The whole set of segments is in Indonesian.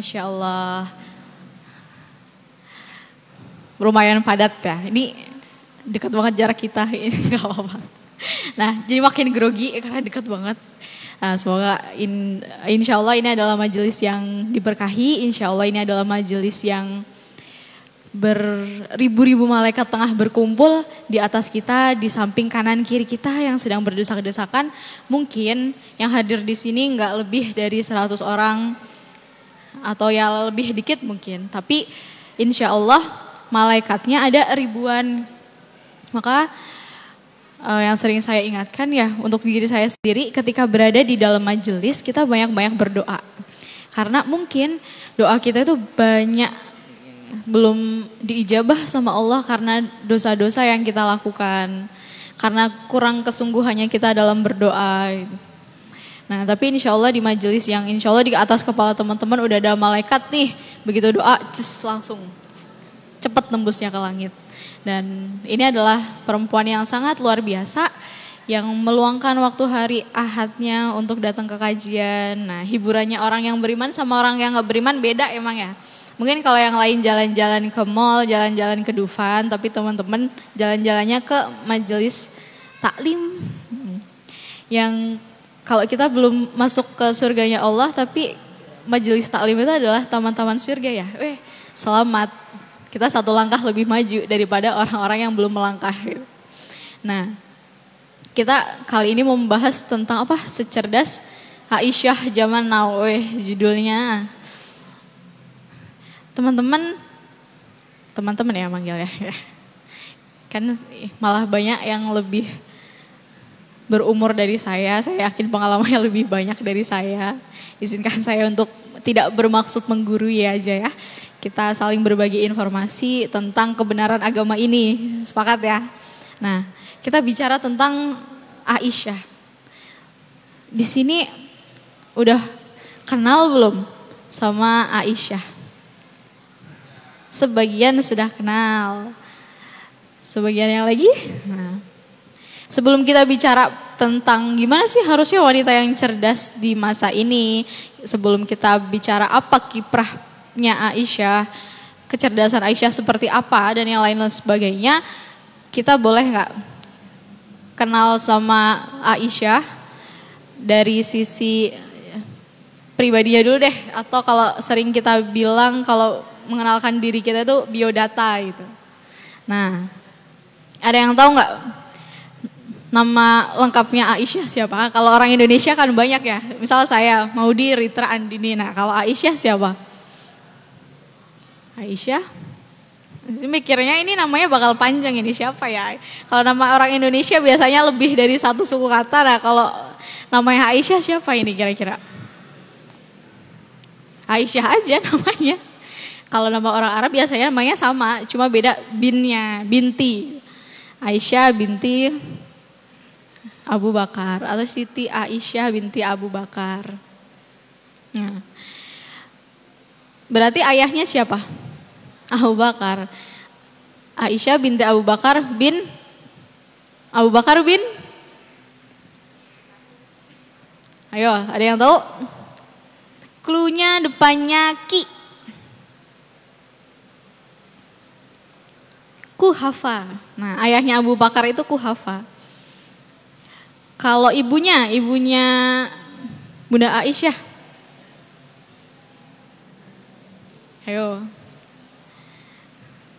Masya Allah. Lumayan padat ya. Ini dekat banget jarak kita. Gak apa-apa. Nah, jadi makin grogi karena dekat banget. Nah, semoga in, insya Allah ini adalah majelis yang diberkahi. Insya Allah ini adalah majelis yang beribu-ribu malaikat tengah berkumpul di atas kita, di samping kanan kiri kita yang sedang berdesak-desakan. Mungkin yang hadir di sini nggak lebih dari 100 orang atau ya lebih dikit mungkin. Tapi insya Allah malaikatnya ada ribuan. Maka uh, yang sering saya ingatkan ya untuk diri saya sendiri ketika berada di dalam majelis kita banyak-banyak berdoa. Karena mungkin doa kita itu banyak belum diijabah sama Allah karena dosa-dosa yang kita lakukan. Karena kurang kesungguhannya kita dalam berdoa. Gitu. Nah tapi insya Allah di majelis yang insya Allah di atas kepala teman-teman udah ada malaikat nih. Begitu doa, cus langsung cepat tembusnya ke langit. Dan ini adalah perempuan yang sangat luar biasa yang meluangkan waktu hari ahadnya untuk datang ke kajian. Nah hiburannya orang yang beriman sama orang yang gak beriman beda emang ya. Mungkin kalau yang lain jalan-jalan ke mall, jalan-jalan ke Dufan, tapi teman-teman jalan-jalannya ke majelis taklim. Yang kalau kita belum masuk ke surganya Allah tapi majelis taklim itu adalah taman-taman surga ya. Weh, selamat. Kita satu langkah lebih maju daripada orang-orang yang belum melangkah. Nah, kita kali ini mau membahas tentang apa? Secerdas Aisyah zaman now. Weh, judulnya. Teman-teman, teman-teman ya manggil ya. Kan malah banyak yang lebih berumur dari saya, saya yakin pengalamannya lebih banyak dari saya. Izinkan saya untuk tidak bermaksud menggurui aja ya. Kita saling berbagi informasi tentang kebenaran agama ini. Sepakat ya? Nah, kita bicara tentang Aisyah. Di sini udah kenal belum sama Aisyah? Sebagian sudah kenal. Sebagian yang lagi? Nah, Sebelum kita bicara tentang gimana sih harusnya wanita yang cerdas di masa ini, sebelum kita bicara apa kiprahnya Aisyah, kecerdasan Aisyah seperti apa dan yang lain lain sebagainya, kita boleh nggak kenal sama Aisyah dari sisi pribadinya dulu deh, atau kalau sering kita bilang kalau mengenalkan diri kita itu biodata gitu. Nah, ada yang tahu nggak nama lengkapnya Aisyah siapa? Kalau orang Indonesia kan banyak ya. Misal saya Maudi Ritra Andini. Nah kalau Aisyah siapa? Aisyah? Mikirnya ini namanya bakal panjang ini siapa ya? Kalau nama orang Indonesia biasanya lebih dari satu suku kata. Nah kalau namanya Aisyah siapa ini kira-kira? Aisyah aja namanya. Kalau nama orang Arab biasanya namanya sama, cuma beda binnya, binti. Aisyah binti Abu Bakar atau Siti Aisyah binti Abu Bakar. Nah, berarti ayahnya siapa? Abu Bakar. Aisyah binti Abu Bakar bin Abu Bakar bin Ayo, ada yang tahu? Klunya depannya Ki. Kuhafa. Nah, ayahnya Abu Bakar itu Kuhafa. Kalau ibunya, ibunya Bunda Aisyah. Ayo.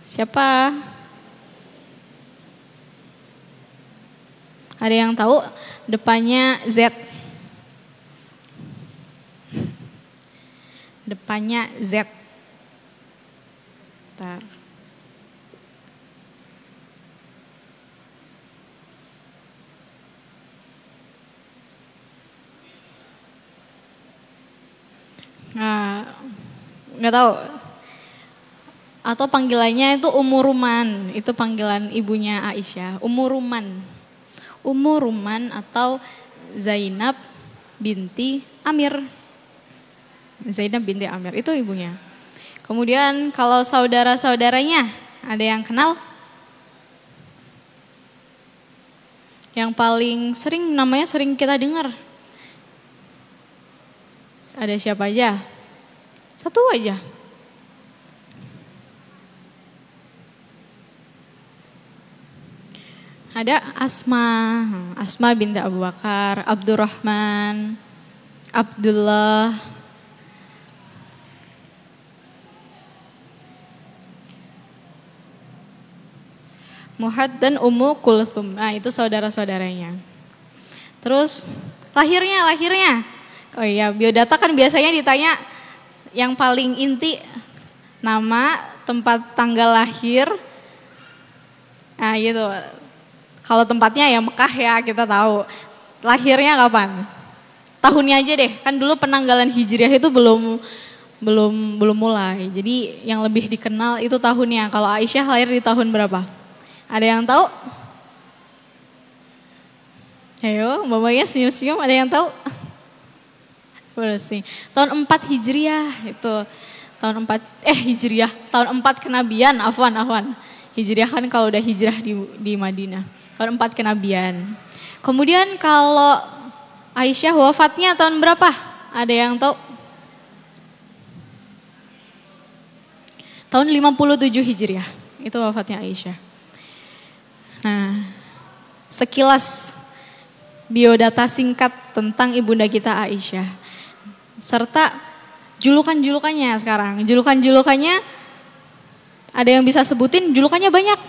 Siapa? Ada yang tahu? Depannya Z. Depannya Z. Bentar. Nggak tahu. Atau panggilannya itu Umuruman, itu panggilan ibunya Aisyah. Umuruman, Umuruman atau Zainab binti Amir. Zainab binti Amir itu ibunya. Kemudian kalau saudara-saudaranya ada yang kenal? Yang paling sering namanya sering kita dengar ada siapa aja? Satu aja. Ada Asma, Asma binti Abu Bakar, Abdurrahman, Abdullah, Muhad dan Ummu Kulthum. Nah, itu saudara-saudaranya. Terus lahirnya, lahirnya. Oh iya, biodata kan biasanya ditanya yang paling inti nama, tempat tanggal lahir. Nah, gitu. Kalau tempatnya ya Mekah ya, kita tahu. Lahirnya kapan? Tahunnya aja deh. Kan dulu penanggalan Hijriah itu belum belum belum mulai. Jadi yang lebih dikenal itu tahunnya. Kalau Aisyah lahir di tahun berapa? Ada yang tahu? Ayo, bapaknya senyum-senyum, ada yang tahu? Bersih. Tahun 4 Hijriah itu. Tahun 4 eh Hijriah, tahun 4 kenabian, afwan, afwan. Hijriah kan kalau udah hijrah di di Madinah. Tahun 4 kenabian. Kemudian kalau Aisyah wafatnya tahun berapa? Ada yang tahu? Tahun 57 Hijriah. Itu wafatnya Aisyah. Nah, sekilas biodata singkat tentang ibunda kita Aisyah. Serta julukan-julukannya sekarang. Julukan-julukannya ada yang bisa sebutin julukannya banyak.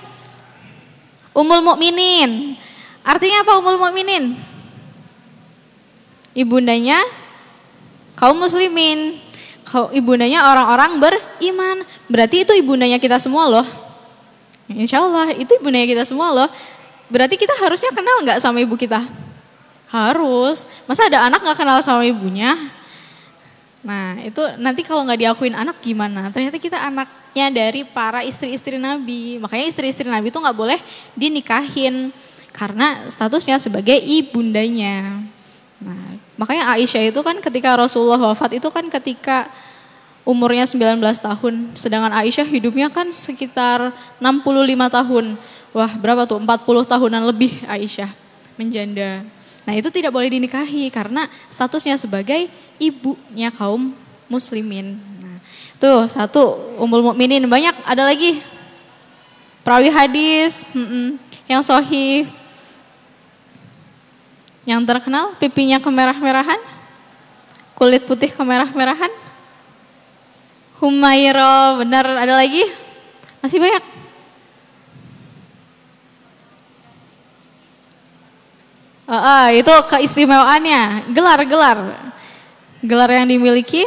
Umul Mukminin. Artinya apa Umul Mukminin? Ibundanya kaum muslimin. Ibundanya orang-orang beriman. Berarti itu ibundanya kita semua loh. Insya Allah itu ibundanya kita semua loh. Berarti kita harusnya kenal nggak sama ibu kita? Harus. Masa ada anak nggak kenal sama ibunya? Nah itu nanti kalau nggak diakuin anak gimana? Ternyata kita anaknya dari para istri-istri Nabi. Makanya istri-istri Nabi itu nggak boleh dinikahin karena statusnya sebagai ibundanya. Nah, makanya Aisyah itu kan ketika Rasulullah wafat itu kan ketika umurnya 19 tahun. Sedangkan Aisyah hidupnya kan sekitar 65 tahun. Wah berapa tuh 40 tahunan lebih Aisyah menjanda. Nah itu tidak boleh dinikahi karena statusnya sebagai ibunya kaum muslimin. Nah, tuh satu umul mukminin banyak ada lagi perawi hadis yang sohi yang terkenal pipinya kemerah-merahan kulit putih kemerah-merahan Humairo, benar ada lagi? Masih banyak. Uh, uh, itu keistimewaannya, gelar-gelar. Gelar yang dimiliki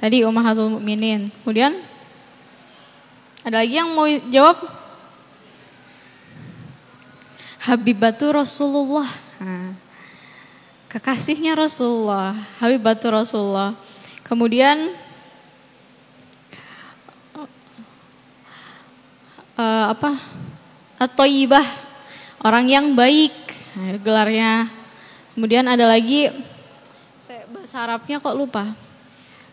tadi Ummahatul Mukminin. Kemudian ada lagi yang mau jawab? Habibatu Rasulullah. Nah, kekasihnya Rasulullah, Habibatu Rasulullah. Kemudian uh, apa atau ibah orang yang baik gelarnya. Kemudian ada lagi bahasa Arabnya kok lupa.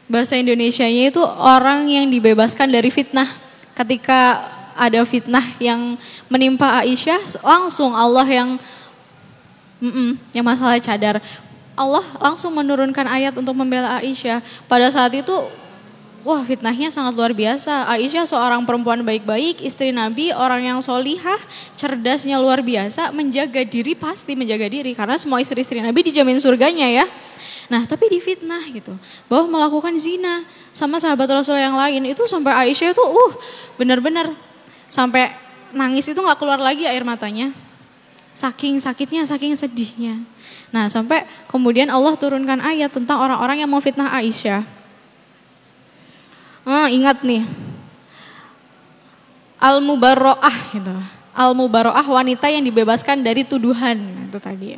Bahasa Indonesianya itu orang yang dibebaskan dari fitnah. Ketika ada fitnah yang menimpa Aisyah langsung Allah yang mm -mm, yang masalah cadar. Allah langsung menurunkan ayat untuk membela Aisyah. Pada saat itu Wah fitnahnya sangat luar biasa. Aisyah seorang perempuan baik-baik, istri Nabi, orang yang solihah, cerdasnya luar biasa, menjaga diri pasti menjaga diri. Karena semua istri-istri Nabi dijamin surganya ya. Nah tapi difitnah gitu, bahwa melakukan zina sama sahabat Rasul yang lain itu sampai Aisyah itu uh benar-benar sampai nangis itu nggak keluar lagi air matanya. Saking sakitnya, saking sedihnya. Nah sampai kemudian Allah turunkan ayat tentang orang-orang yang mau fitnah Aisyah. Hmm, ingat nih. Al-Mubarro'ah gitu. Al-Mubarro'ah wanita yang dibebaskan dari tuduhan. Itu tadi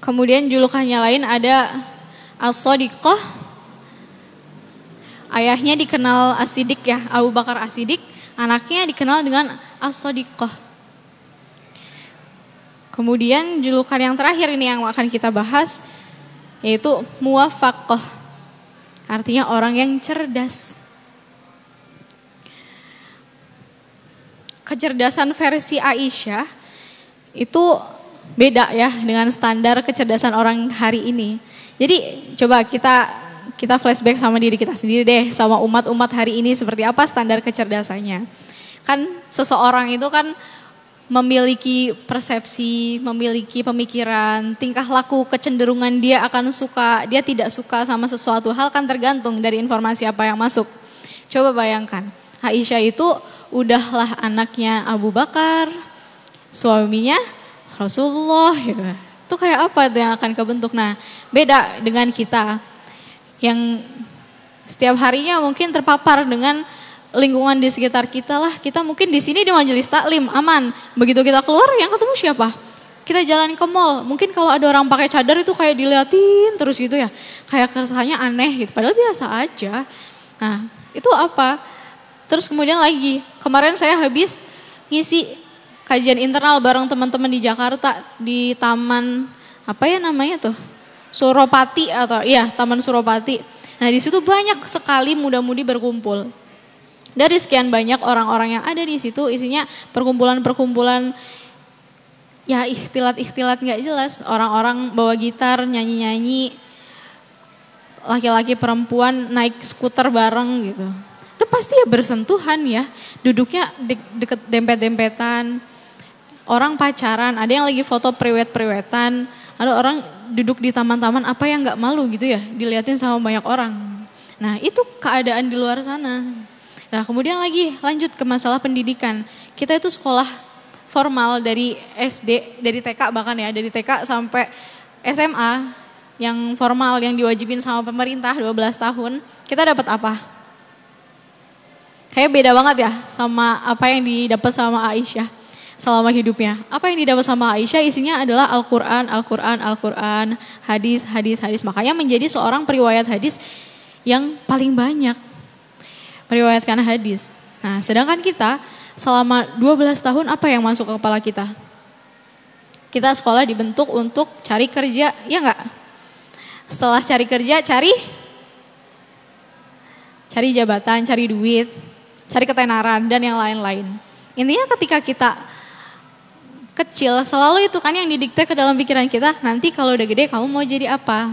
Kemudian julukannya lain ada As-Sodiqah. Ayahnya dikenal Asidik ya, Abu Bakar Asidik. Anaknya dikenal dengan As-Sodiqah. Kemudian julukan yang terakhir ini yang akan kita bahas yaitu muwafakoh. Artinya orang yang cerdas. Kecerdasan versi Aisyah itu beda ya dengan standar kecerdasan orang hari ini. Jadi coba kita kita flashback sama diri kita sendiri deh, sama umat-umat hari ini seperti apa standar kecerdasannya. Kan seseorang itu kan memiliki persepsi, memiliki pemikiran, tingkah laku, kecenderungan dia akan suka, dia tidak suka sama sesuatu hal kan tergantung dari informasi apa yang masuk. Coba bayangkan, Aisyah itu udahlah anaknya Abu Bakar, suaminya Rasulullah gitu. Itu kayak apa itu yang akan kebentuk. Nah, beda dengan kita yang setiap harinya mungkin terpapar dengan lingkungan di sekitar kita lah. Kita mungkin di sini di majelis taklim aman. Begitu kita keluar yang ketemu siapa? Kita jalan ke mall. Mungkin kalau ada orang pakai cadar itu kayak diliatin terus gitu ya. Kayak keresahannya aneh gitu. Padahal biasa aja. Nah itu apa? Terus kemudian lagi kemarin saya habis ngisi kajian internal bareng teman-teman di Jakarta di taman apa ya namanya tuh Suropati atau iya Taman Suropati. Nah di situ banyak sekali muda-mudi berkumpul. Dari sekian banyak orang-orang yang ada di situ isinya perkumpulan-perkumpulan ya ikhtilat-ikhtilat nggak jelas. Orang-orang bawa gitar, nyanyi-nyanyi, laki-laki perempuan naik skuter bareng gitu. Itu pasti ya bersentuhan ya. Duduknya de deket dempet-dempetan. Orang pacaran, ada yang lagi foto priwet-priwetan, ada orang duduk di taman-taman apa yang nggak malu gitu ya, diliatin sama banyak orang. Nah itu keadaan di luar sana. Nah kemudian lagi lanjut ke masalah pendidikan. Kita itu sekolah formal dari SD, dari TK bahkan ya, dari TK sampai SMA yang formal yang diwajibin sama pemerintah 12 tahun, kita dapat apa? Kayak beda banget ya sama apa yang didapat sama Aisyah selama hidupnya. Apa yang didapat sama Aisyah isinya adalah Al-Quran, Al-Quran, Al-Quran, hadis, hadis, hadis. Makanya menjadi seorang periwayat hadis yang paling banyak meriwayatkan hadis. Nah, sedangkan kita selama 12 tahun apa yang masuk ke kepala kita? Kita sekolah dibentuk untuk cari kerja, ya enggak? Setelah cari kerja, cari cari jabatan, cari duit, cari ketenaran dan yang lain-lain. Intinya ketika kita kecil selalu itu kan yang didikte ke dalam pikiran kita, nanti kalau udah gede kamu mau jadi apa?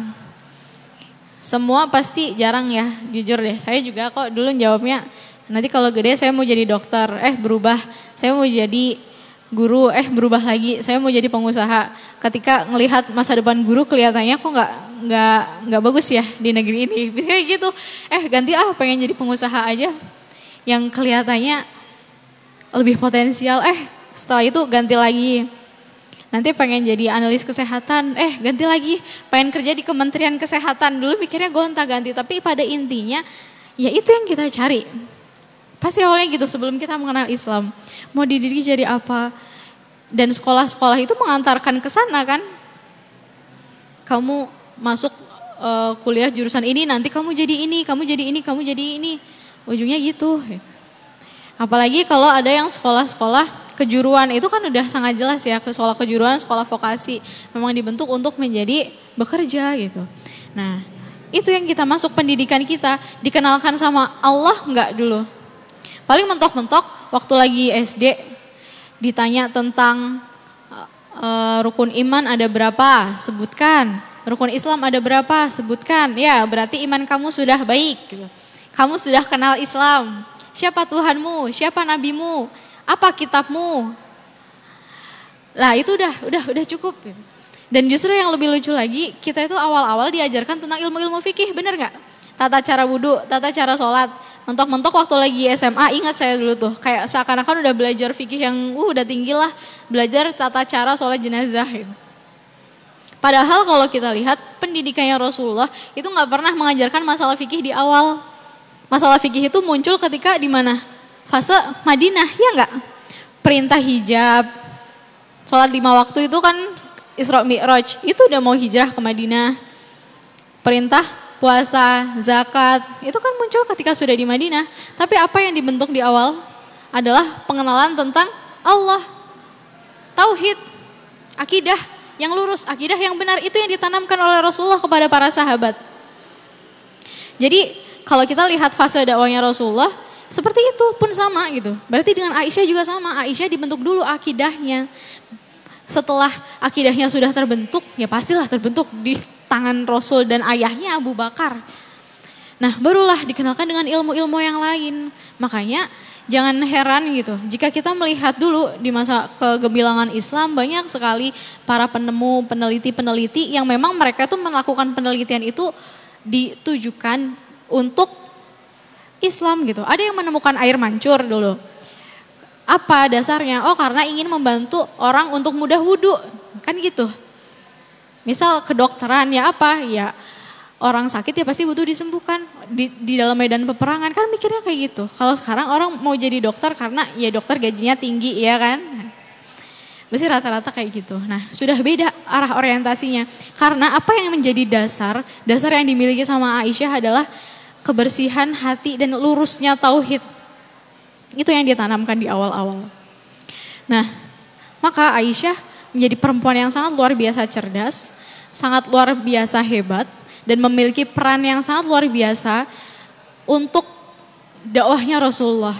Semua pasti jarang ya, jujur deh. Saya juga kok dulu jawabnya, nanti kalau gede saya mau jadi dokter, eh berubah, saya mau jadi guru, eh berubah lagi, saya mau jadi pengusaha. Ketika ngelihat masa depan guru kelihatannya kok nggak nggak nggak bagus ya di negeri ini. Biasanya gitu, eh ganti ah pengen jadi pengusaha aja, yang kelihatannya lebih potensial. Eh setelah itu ganti lagi Nanti pengen jadi analis kesehatan, eh ganti lagi, pengen kerja di Kementerian Kesehatan. Dulu mikirnya gonta ganti, tapi pada intinya ya itu yang kita cari. Pasti awalnya gitu sebelum kita mengenal Islam. Mau dididik jadi apa? Dan sekolah-sekolah itu mengantarkan ke sana kan. Kamu masuk uh, kuliah jurusan ini, nanti kamu jadi ini, kamu jadi ini, kamu jadi ini. Ujungnya gitu. Apalagi kalau ada yang sekolah-sekolah kejuruan itu kan udah sangat jelas ya ke sekolah kejuruan, sekolah vokasi memang dibentuk untuk menjadi bekerja gitu. Nah, itu yang kita masuk pendidikan kita dikenalkan sama Allah enggak dulu. Paling mentok-mentok waktu lagi SD ditanya tentang uh, rukun iman ada berapa? Sebutkan. Rukun Islam ada berapa? Sebutkan. Ya, berarti iman kamu sudah baik gitu. Kamu sudah kenal Islam. Siapa Tuhanmu? Siapa nabimu? Apa kitabmu? Lah itu udah udah udah cukup. Dan justru yang lebih lucu lagi, kita itu awal-awal diajarkan tentang ilmu-ilmu fikih, bener nggak? Tata cara wudhu, tata cara sholat. Mentok-mentok waktu lagi SMA, ingat saya dulu tuh, kayak seakan-akan udah belajar fikih yang uh, udah tinggi lah, belajar tata cara sholat jenazah. Gitu. Padahal kalau kita lihat pendidikannya Rasulullah itu nggak pernah mengajarkan masalah fikih di awal. Masalah fikih itu muncul ketika di mana? Fase Madinah, ya enggak? Perintah hijab, sholat lima waktu itu kan Isra Mi'raj, itu udah mau hijrah ke Madinah. Perintah puasa, zakat, itu kan muncul ketika sudah di Madinah. Tapi apa yang dibentuk di awal adalah pengenalan tentang Allah. Tauhid, akidah yang lurus, akidah yang benar, itu yang ditanamkan oleh Rasulullah kepada para sahabat. Jadi kalau kita lihat fase dakwahnya Rasulullah, seperti itu pun sama gitu. Berarti dengan Aisyah juga sama. Aisyah dibentuk dulu akidahnya. setelah akidahnya sudah terbentuk, ya pastilah terbentuk di tangan Rasul dan ayahnya Abu Bakar. Nah, barulah dikenalkan dengan ilmu-ilmu yang lain. Makanya jangan heran gitu. Jika kita melihat dulu di masa kegemilangan Islam banyak sekali para penemu, peneliti-peneliti yang memang mereka tuh melakukan penelitian itu ditujukan untuk Islam gitu. Ada yang menemukan air mancur dulu apa dasarnya? Oh karena ingin membantu orang untuk mudah wudhu. Kan gitu. Misal kedokteran ya apa? Ya orang sakit ya pasti butuh disembuhkan. Di, di dalam medan peperangan kan mikirnya kayak gitu. Kalau sekarang orang mau jadi dokter karena ya dokter gajinya tinggi ya kan. Pasti rata-rata kayak gitu. Nah sudah beda arah orientasinya. Karena apa yang menjadi dasar, dasar yang dimiliki sama Aisyah adalah kebersihan hati dan lurusnya tauhid itu yang ditanamkan di awal-awal. Nah, maka Aisyah menjadi perempuan yang sangat luar biasa cerdas, sangat luar biasa hebat, dan memiliki peran yang sangat luar biasa untuk dakwahnya Rasulullah.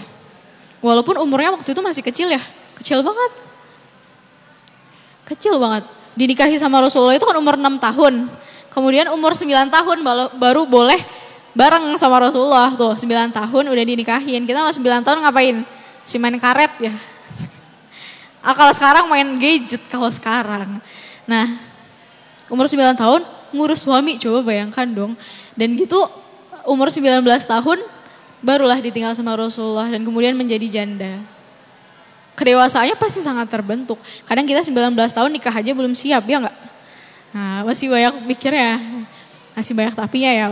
Walaupun umurnya waktu itu masih kecil ya, kecil banget. Kecil banget. Dinikahi sama Rasulullah itu kan umur 6 tahun. Kemudian umur 9 tahun baru boleh bareng sama Rasulullah tuh 9 tahun udah dinikahin. Kita masih 9 tahun ngapain? Si main karet ya. Ah, kalau sekarang main gadget kalau sekarang. Nah, umur 9 tahun ngurus suami coba bayangkan dong. Dan gitu umur 19 tahun barulah ditinggal sama Rasulullah dan kemudian menjadi janda. Kedewasaannya pasti sangat terbentuk. Kadang kita 19 tahun nikah aja belum siap ya enggak? Nah, masih banyak mikirnya masih banyak tapi ya, ya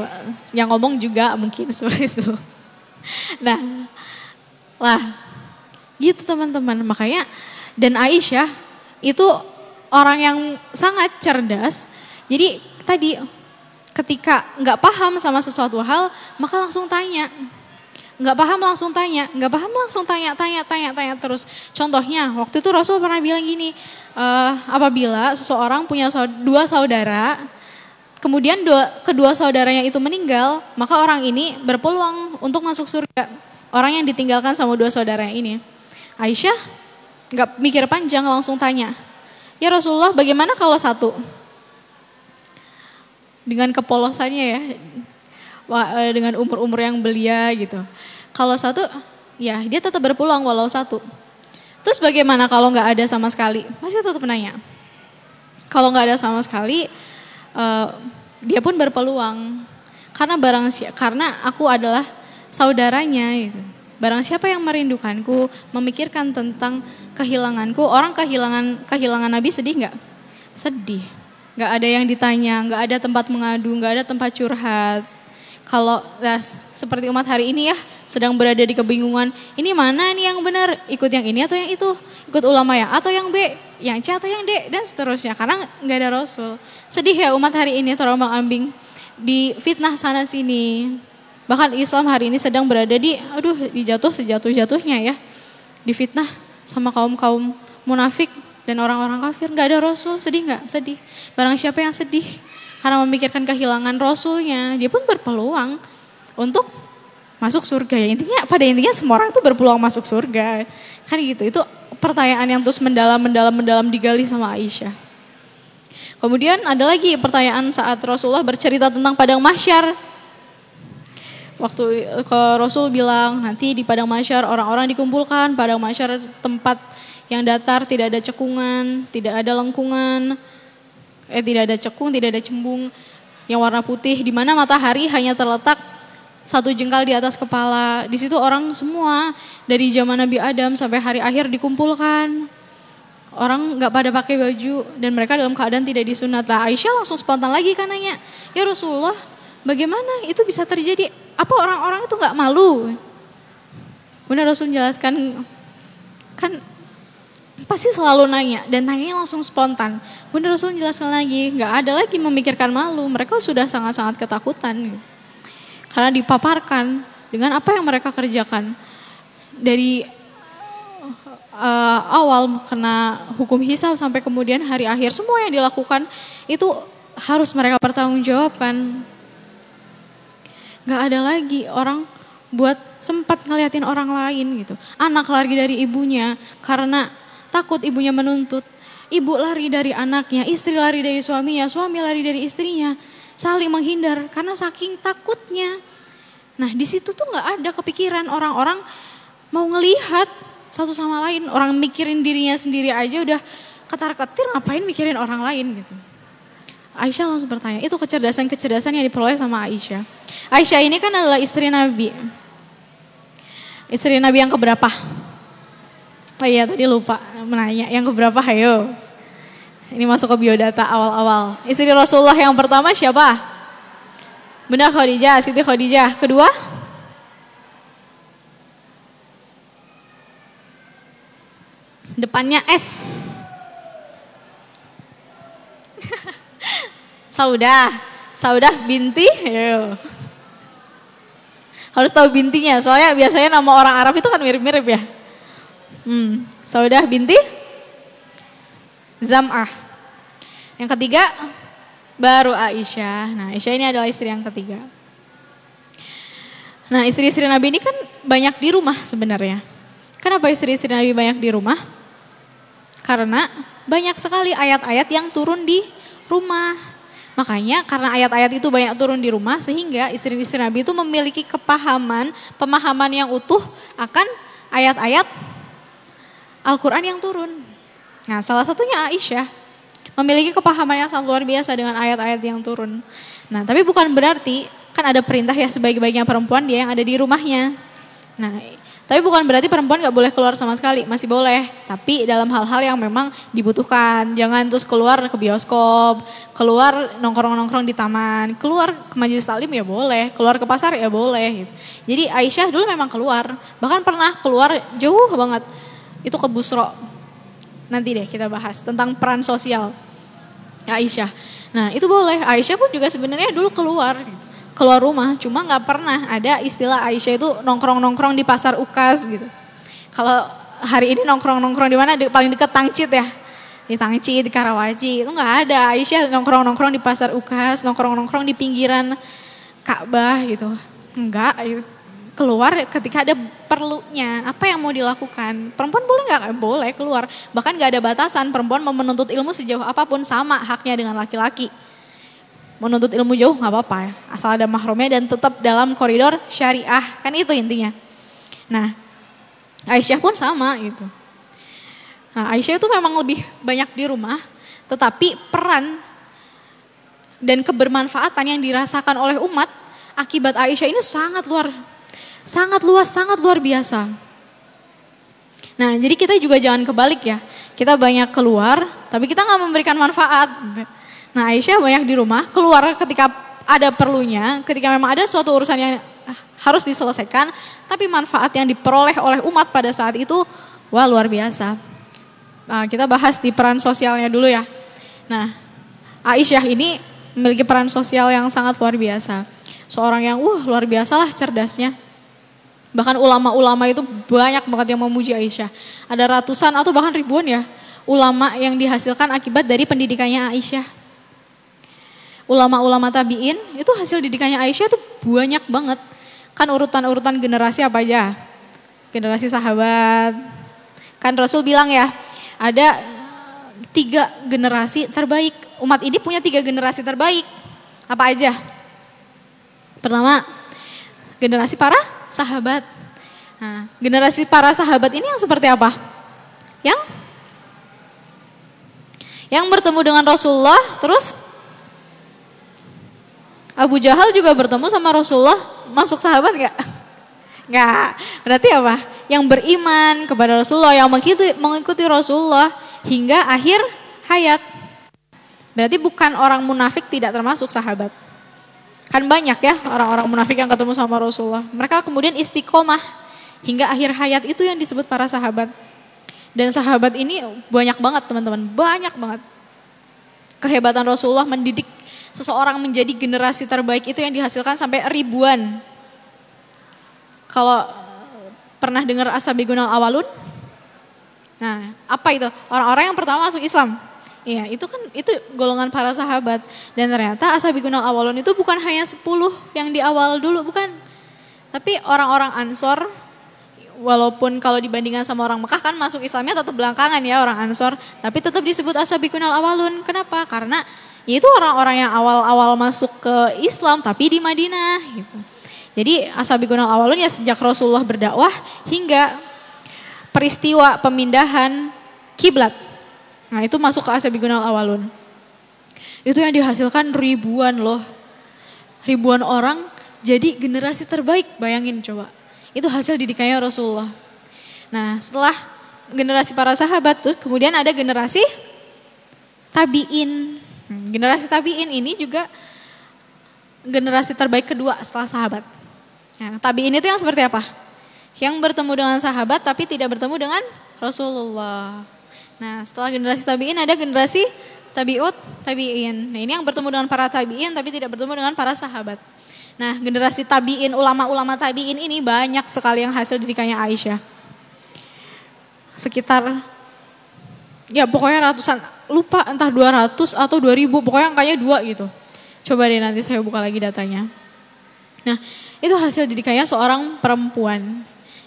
yang ngomong juga mungkin seperti itu. Nah, lah gitu teman-teman. Makanya dan Aisyah itu orang yang sangat cerdas. Jadi tadi ketika nggak paham sama sesuatu hal, maka langsung tanya. Nggak paham langsung tanya, nggak paham langsung tanya, tanya, tanya, tanya terus. Contohnya, waktu itu Rasul pernah bilang gini, uh, apabila seseorang punya dua saudara, kemudian dua, kedua saudaranya itu meninggal, maka orang ini berpeluang untuk masuk surga. Orang yang ditinggalkan sama dua saudaranya ini. Aisyah nggak mikir panjang langsung tanya, ya Rasulullah bagaimana kalau satu? Dengan kepolosannya ya, eh, dengan umur-umur yang belia gitu. Kalau satu, ya dia tetap berpeluang walau satu. Terus bagaimana kalau nggak ada sama sekali? Masih tetap nanya. Kalau nggak ada sama sekali, uh, dia pun berpeluang karena barang karena aku adalah saudaranya gitu. Barang siapa yang merindukanku, memikirkan tentang kehilanganku, orang kehilangan kehilangan Nabi sedih nggak? Sedih. Nggak ada yang ditanya, nggak ada tempat mengadu, nggak ada tempat curhat. Kalau ya, seperti umat hari ini ya sedang berada di kebingungan, ini mana nih yang benar? Ikut yang ini atau yang itu? Ikut ulama yang atau yang B? Yang C atau yang D? Dan seterusnya karena nggak ada Rasul. Sedih ya umat hari ini terombang ambing di fitnah sana sini. Bahkan Islam hari ini sedang berada di aduh dijatuh sejatuh-jatuhnya ya. Di fitnah sama kaum-kaum munafik dan orang-orang kafir nggak ada Rasul. Sedih nggak? Sedih. Barang siapa yang sedih karena memikirkan kehilangan Rasulnya, dia pun berpeluang untuk masuk surga. Ya intinya pada intinya semua orang itu berpeluang masuk surga. Kan gitu. Itu pertanyaan yang terus mendalam mendalam mendalam digali sama Aisyah. Kemudian ada lagi pertanyaan saat Rasulullah bercerita tentang padang mahsyar. Waktu ke Rasul bilang nanti di padang mahsyar orang-orang dikumpulkan, padang mahsyar tempat yang datar tidak ada cekungan, tidak ada lengkungan, eh tidak ada cekung, tidak ada cembung yang warna putih di mana matahari hanya terletak satu jengkal di atas kepala. Di situ orang semua dari zaman Nabi Adam sampai hari akhir dikumpulkan orang nggak pada pakai baju dan mereka dalam keadaan tidak disunat. Lah Aisyah langsung spontan lagi kan nanya, ya Rasulullah bagaimana itu bisa terjadi? Apa orang-orang itu nggak malu? Benar Rasul jelaskan kan pasti selalu nanya dan nanya langsung spontan. Bunda Rasul jelaskan lagi, nggak ada lagi memikirkan malu. Mereka sudah sangat-sangat ketakutan. Gitu. Karena dipaparkan dengan apa yang mereka kerjakan. Dari uh, awal kena hukum hisab sampai kemudian hari akhir semua yang dilakukan itu harus mereka pertanggungjawabkan. Gak ada lagi orang buat sempat ngeliatin orang lain gitu. Anak lari dari ibunya karena takut ibunya menuntut. ibu lari dari anaknya, istri lari dari suaminya, suami lari dari istrinya, saling menghindar karena saking takutnya. Nah di situ tuh nggak ada kepikiran orang-orang mau ngelihat satu sama lain, orang mikirin dirinya sendiri aja udah ketar-ketir ngapain mikirin orang lain gitu. Aisyah langsung bertanya, itu kecerdasan-kecerdasan yang diperoleh sama Aisyah. Aisyah ini kan adalah istri Nabi. Istri Nabi yang keberapa? Oh iya tadi lupa menanya, yang keberapa hayo? Ini masuk ke biodata awal-awal. Istri Rasulullah yang pertama siapa? Bunda Khadijah, Siti Khadijah. Kedua? Depannya S. Saudah, Saudah binti. Yo. Harus tahu bintinya, soalnya biasanya nama orang Arab itu kan mirip-mirip ya. Hmm, Saudah binti Zam'ah. Yang ketiga baru Aisyah. Nah, Aisyah ini adalah istri yang ketiga. Nah, istri-istri Nabi ini kan banyak di rumah sebenarnya. Kenapa istri-istri Nabi banyak di rumah? Karena banyak sekali ayat-ayat yang turun di rumah. Makanya karena ayat-ayat itu banyak turun di rumah sehingga istri-istri Nabi itu memiliki kepahaman, pemahaman yang utuh akan ayat-ayat Al-Quran yang turun. Nah salah satunya Aisyah memiliki kepahaman yang sangat luar biasa dengan ayat-ayat yang turun. Nah tapi bukan berarti kan ada perintah ya sebaik-baiknya perempuan dia yang ada di rumahnya. Nah tapi bukan berarti perempuan gak boleh keluar sama sekali, masih boleh. Tapi dalam hal-hal yang memang dibutuhkan. Jangan terus keluar ke bioskop, keluar nongkrong-nongkrong di taman, keluar ke majelis taklim ya boleh, keluar ke pasar ya boleh. Gitu. Jadi Aisyah dulu memang keluar, bahkan pernah keluar jauh banget. Itu ke Busro. Nanti deh kita bahas tentang peran sosial Aisyah. Nah itu boleh, Aisyah pun juga sebenarnya dulu keluar. Gitu keluar rumah, cuma nggak pernah ada istilah Aisyah itu nongkrong-nongkrong di pasar Ukas gitu. Kalau hari ini nongkrong-nongkrong di mana? paling dekat Tangcit ya. Di Tangcit, di Karawaci. Itu nggak ada. Aisyah nongkrong-nongkrong di pasar Ukas, nongkrong-nongkrong di pinggiran Ka'bah gitu. Enggak, keluar ketika ada perlunya. Apa yang mau dilakukan? Perempuan boleh nggak? Boleh keluar. Bahkan nggak ada batasan. Perempuan mau menuntut ilmu sejauh apa pun sama haknya dengan laki-laki menuntut ilmu jauh nggak apa-apa. Asal ada mahrumnya dan tetap dalam koridor syariah. Kan itu intinya. Nah, Aisyah pun sama gitu. Nah, Aisyah itu memang lebih banyak di rumah, tetapi peran dan kebermanfaatan yang dirasakan oleh umat akibat Aisyah ini sangat luar sangat luas, sangat luar biasa. Nah, jadi kita juga jangan kebalik ya. Kita banyak keluar, tapi kita nggak memberikan manfaat. Nah Aisyah banyak di rumah, keluar ketika ada perlunya, ketika memang ada suatu urusan yang harus diselesaikan, tapi manfaat yang diperoleh oleh umat pada saat itu, wah luar biasa. Nah, kita bahas di peran sosialnya dulu ya. Nah, Aisyah ini memiliki peran sosial yang sangat luar biasa. Seorang yang uh luar biasa lah cerdasnya. Bahkan ulama-ulama itu banyak banget yang memuji Aisyah. Ada ratusan atau bahkan ribuan ya ulama yang dihasilkan akibat dari pendidikannya Aisyah ulama-ulama tabiin itu hasil didikannya Aisyah tuh banyak banget. Kan urutan-urutan generasi apa aja? Generasi sahabat. Kan Rasul bilang ya, ada tiga generasi terbaik. Umat ini punya tiga generasi terbaik. Apa aja? Pertama, generasi para sahabat. Nah, generasi para sahabat ini yang seperti apa? Yang yang bertemu dengan Rasulullah terus Abu Jahal juga bertemu sama Rasulullah, masuk sahabat gak? Gak. Berarti apa? Yang beriman kepada Rasulullah, yang mengikuti, mengikuti Rasulullah hingga akhir hayat. Berarti bukan orang munafik tidak termasuk sahabat. Kan banyak ya orang-orang munafik yang ketemu sama Rasulullah. Mereka kemudian istiqomah hingga akhir hayat itu yang disebut para sahabat. Dan sahabat ini banyak banget teman-teman, banyak banget. Kehebatan Rasulullah mendidik seseorang menjadi generasi terbaik itu yang dihasilkan sampai ribuan. Kalau pernah dengar Asabigunal Awalun? Nah, apa itu? Orang-orang yang pertama masuk Islam. Iya, itu kan itu golongan para sahabat. Dan ternyata Asabigunal Awalun itu bukan hanya 10 yang di awal dulu, bukan. Tapi orang-orang Ansor, walaupun kalau dibandingkan sama orang Mekah kan masuk Islamnya tetap belakangan ya orang Ansor, tapi tetap disebut asabikunal awalun. Kenapa? Karena itu orang-orang yang awal-awal masuk ke Islam tapi di Madinah gitu. Jadi asabikunal awalun ya sejak Rasulullah berdakwah hingga peristiwa pemindahan kiblat. Nah, itu masuk ke asabikunal awalun. Itu yang dihasilkan ribuan loh. Ribuan orang jadi generasi terbaik, bayangin coba. Itu hasil didikannya Rasulullah. Nah setelah generasi para sahabat tuh kemudian ada generasi tabiin. Hmm, generasi tabiin ini juga generasi terbaik kedua setelah sahabat. Nah, tabiin itu yang seperti apa? Yang bertemu dengan sahabat tapi tidak bertemu dengan Rasulullah. Nah setelah generasi tabiin ada generasi tabiut tabiin. Nah ini yang bertemu dengan para tabiin tapi tidak bertemu dengan para sahabat. Nah generasi tabiin, ulama-ulama tabiin ini banyak sekali yang hasil didikannya Aisyah. Sekitar, ya pokoknya ratusan, lupa entah 200 atau 2000, pokoknya angkanya dua gitu. Coba deh nanti saya buka lagi datanya. Nah itu hasil didikannya seorang perempuan.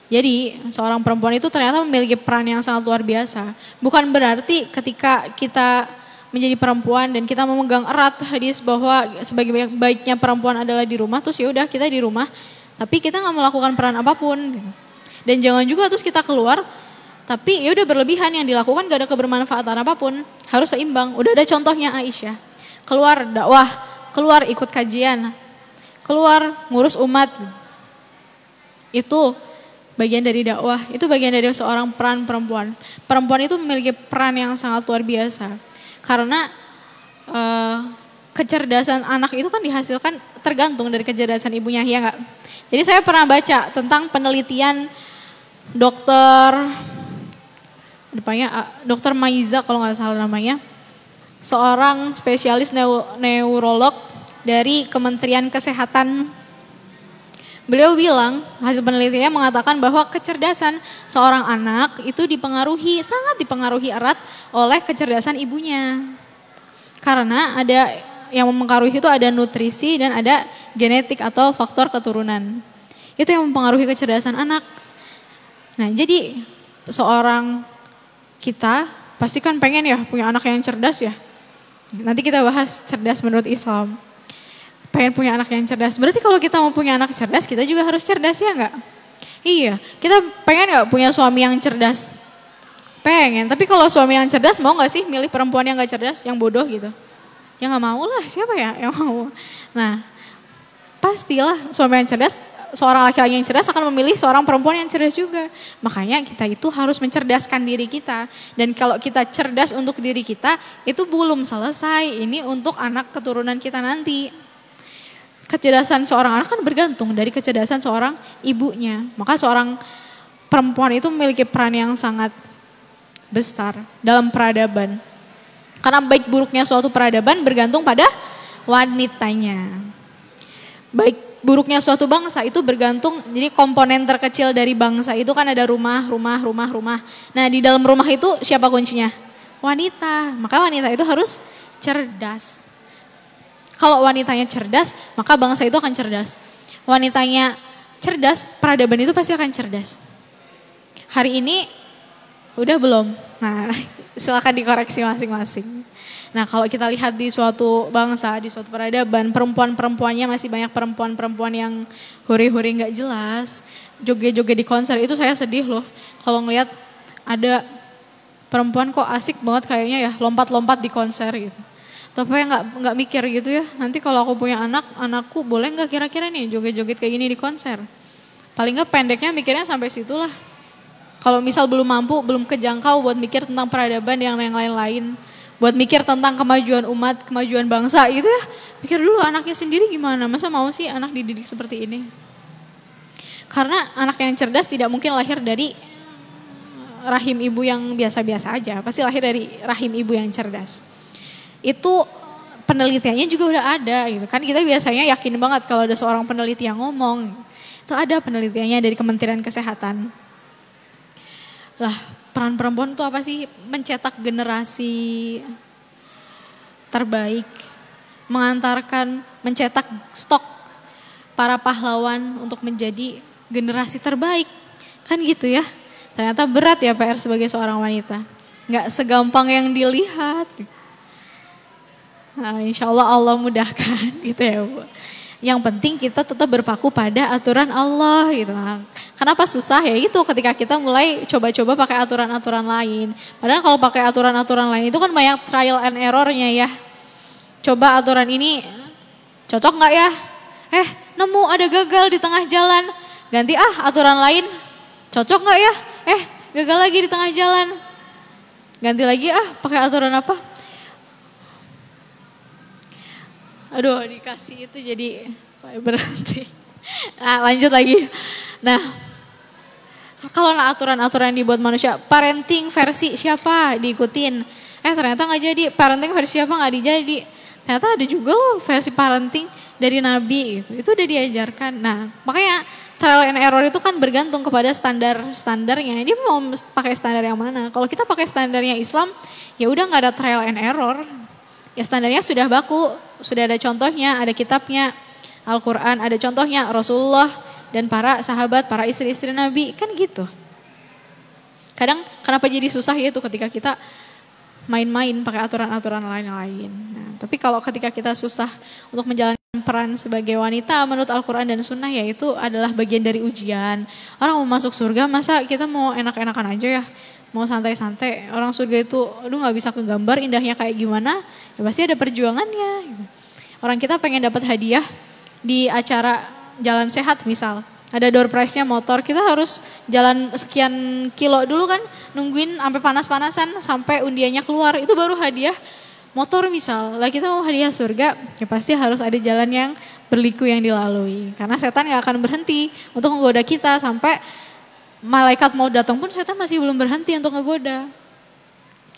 Jadi seorang perempuan itu ternyata memiliki peran yang sangat luar biasa. Bukan berarti ketika kita menjadi perempuan dan kita memegang erat hadis bahwa sebagai baiknya perempuan adalah di rumah terus ya udah kita di rumah. Tapi kita nggak melakukan peran apa pun. Dan jangan juga terus kita keluar tapi ya udah berlebihan yang dilakukan gak ada kebermanfaatan apa pun. Harus seimbang. Udah ada contohnya Aisyah. Keluar dakwah keluar ikut kajian keluar ngurus umat. Itu bagian dari dakwah itu bagian dari seorang peran perempuan. Perempuan itu memiliki peran yang sangat luar biasa. Karena uh, kecerdasan anak itu kan dihasilkan tergantung dari kecerdasan ibunya ya enggak. Jadi saya pernah baca tentang penelitian dokter depannya uh, dokter Maiza kalau nggak salah namanya. Seorang spesialis neurolog dari Kementerian Kesehatan Beliau bilang, hasil penelitiannya mengatakan bahwa kecerdasan seorang anak itu dipengaruhi, sangat dipengaruhi erat oleh kecerdasan ibunya. Karena ada yang mempengaruhi itu ada nutrisi dan ada genetik atau faktor keturunan. Itu yang mempengaruhi kecerdasan anak. Nah jadi seorang kita pasti kan pengen ya punya anak yang cerdas ya. Nanti kita bahas cerdas menurut Islam pengen punya anak yang cerdas. Berarti kalau kita mau punya anak cerdas, kita juga harus cerdas ya enggak? Iya, kita pengen nggak punya suami yang cerdas? Pengen, tapi kalau suami yang cerdas mau nggak sih milih perempuan yang nggak cerdas, yang bodoh gitu? Ya nggak mau lah, siapa ya yang mau? Nah, pastilah suami yang cerdas, seorang laki-laki yang cerdas akan memilih seorang perempuan yang cerdas juga. Makanya kita itu harus mencerdaskan diri kita. Dan kalau kita cerdas untuk diri kita, itu belum selesai. Ini untuk anak keturunan kita nanti kecerdasan seorang anak kan bergantung dari kecerdasan seorang ibunya. Maka seorang perempuan itu memiliki peran yang sangat besar dalam peradaban. Karena baik buruknya suatu peradaban bergantung pada wanitanya. Baik buruknya suatu bangsa itu bergantung, jadi komponen terkecil dari bangsa itu kan ada rumah, rumah, rumah, rumah. Nah di dalam rumah itu siapa kuncinya? Wanita. Maka wanita itu harus cerdas. Kalau wanitanya cerdas, maka bangsa itu akan cerdas. Wanitanya cerdas, peradaban itu pasti akan cerdas. Hari ini udah belum? Nah, silakan dikoreksi masing-masing. Nah, kalau kita lihat di suatu bangsa, di suatu peradaban, perempuan-perempuannya masih banyak perempuan-perempuan yang huri-huri nggak jelas, joget-joget di konser itu saya sedih loh. Kalau ngelihat ada perempuan kok asik banget kayaknya ya, lompat-lompat di konser gitu tapi nggak nggak mikir gitu ya. Nanti kalau aku punya anak anakku boleh nggak kira-kira nih joget-joget kayak gini di konser? Paling nggak pendeknya mikirnya sampai situlah. Kalau misal belum mampu belum kejangkau buat mikir tentang peradaban yang yang lain-lain. Buat mikir tentang kemajuan umat kemajuan bangsa gitu ya. Pikir dulu anaknya sendiri gimana? Masa mau sih anak dididik seperti ini? Karena anak yang cerdas tidak mungkin lahir dari rahim ibu yang biasa-biasa aja. Pasti lahir dari rahim ibu yang cerdas itu penelitiannya juga udah ada gitu kan kita biasanya yakin banget kalau ada seorang peneliti yang ngomong itu ada penelitiannya dari Kementerian Kesehatan lah peran perempuan itu apa sih mencetak generasi terbaik mengantarkan mencetak stok para pahlawan untuk menjadi generasi terbaik Kan gitu ya. Ternyata berat ya PR sebagai seorang wanita. Nggak segampang yang dilihat. Nah, insya Allah Allah mudahkan gitu ya Bu. Yang penting kita tetap berpaku pada aturan Allah gitu. Nah, kenapa susah ya itu ketika kita mulai coba-coba pakai aturan-aturan lain. Padahal kalau pakai aturan-aturan lain itu kan banyak trial and errornya ya. Coba aturan ini cocok nggak ya? Eh nemu ada gagal di tengah jalan. Ganti ah aturan lain. Cocok nggak ya? Eh gagal lagi di tengah jalan. Ganti lagi ah pakai aturan apa? Aduh dikasih itu jadi berhenti. Nah lanjut lagi. Nah kalau nah aturan-aturan dibuat manusia, parenting versi siapa diikutin? Eh ternyata nggak jadi, parenting versi siapa nggak dijadi. Ternyata ada juga loh versi parenting dari Nabi itu. Itu udah diajarkan. Nah makanya trial and error itu kan bergantung kepada standar standarnya. Dia mau pakai standar yang mana? Kalau kita pakai standarnya Islam, ya udah nggak ada trial and error. Ya standarnya sudah baku, sudah ada contohnya, ada kitabnya, Al-Quran, ada contohnya Rasulullah dan para sahabat, para istri-istri Nabi, kan gitu. Kadang kenapa jadi susah ya itu ketika kita main-main pakai aturan-aturan lain-lain. Nah, tapi kalau ketika kita susah untuk menjalankan peran sebagai wanita menurut Al-Quran dan Sunnah ya itu adalah bagian dari ujian. Orang mau masuk surga masa kita mau enak-enakan aja ya mau santai-santai. Orang surga itu, aduh nggak bisa kegambar indahnya kayak gimana, ya pasti ada perjuangannya. Orang kita pengen dapat hadiah di acara jalan sehat misal, ada door prize-nya motor, kita harus jalan sekian kilo dulu kan, nungguin sampai panas-panasan sampai undiannya keluar, itu baru hadiah motor misal. Lah kita mau hadiah surga, ya pasti harus ada jalan yang berliku yang dilalui. Karena setan nggak akan berhenti untuk menggoda kita sampai malaikat mau datang pun setan masih belum berhenti untuk ngegoda.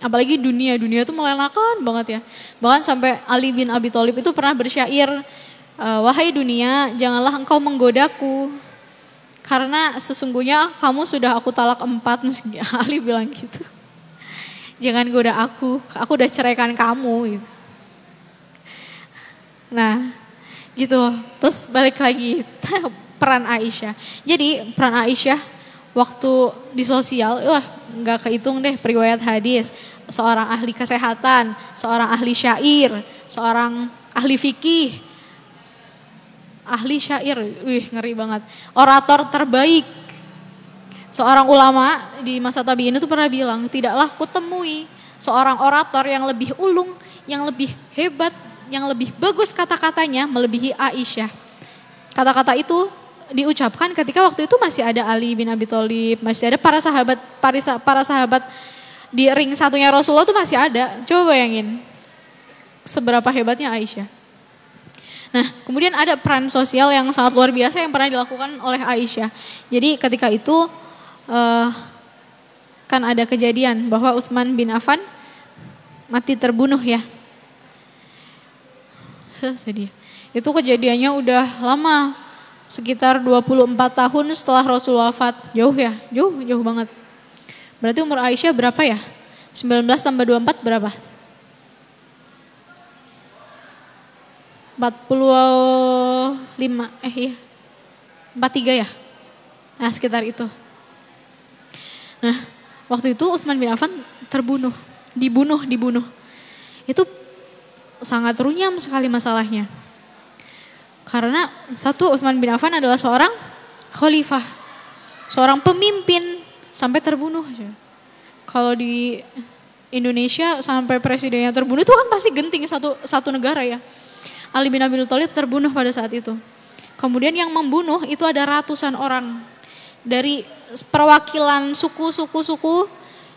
Apalagi dunia, dunia itu melenakan banget ya. Bahkan sampai Ali bin Abi Thalib itu pernah bersyair, e, wahai dunia, janganlah engkau menggodaku. Karena sesungguhnya kamu sudah aku talak empat, Ali bilang gitu. Jangan goda aku, aku udah ceraikan kamu. Gitu. Nah, gitu. Terus balik lagi peran Aisyah. Jadi peran Aisyah waktu di sosial, wah nggak kehitung deh periwayat hadis, seorang ahli kesehatan, seorang ahli syair, seorang ahli fikih, ahli syair, wih ngeri banget, orator terbaik. Seorang ulama di masa tabiin itu pernah bilang, tidaklah kutemui seorang orator yang lebih ulung, yang lebih hebat, yang lebih bagus kata-katanya melebihi Aisyah. Kata-kata itu diucapkan ketika waktu itu masih ada Ali bin Abi Thalib, masih ada para sahabat para, sahabat di ring satunya Rasulullah itu masih ada. Coba bayangin seberapa hebatnya Aisyah. Nah, kemudian ada peran sosial yang sangat luar biasa yang pernah dilakukan oleh Aisyah. Jadi ketika itu uh, kan ada kejadian bahwa Utsman bin Affan mati terbunuh ya. Sedih. Itu kejadiannya udah lama, sekitar 24 tahun setelah Rasul wafat. Jauh ya, jauh, jauh banget. Berarti umur Aisyah berapa ya? 19 tambah 24 berapa? 45, eh iya. 43 ya? Nah sekitar itu. Nah waktu itu Utsman bin Affan terbunuh. Dibunuh, dibunuh. Itu sangat runyam sekali masalahnya karena satu Utsman bin Affan adalah seorang khalifah, seorang pemimpin sampai terbunuh. Kalau di Indonesia sampai presidennya terbunuh itu kan pasti genting satu satu negara ya. Ali bin Abi Thalib terbunuh pada saat itu. Kemudian yang membunuh itu ada ratusan orang dari perwakilan suku-suku-suku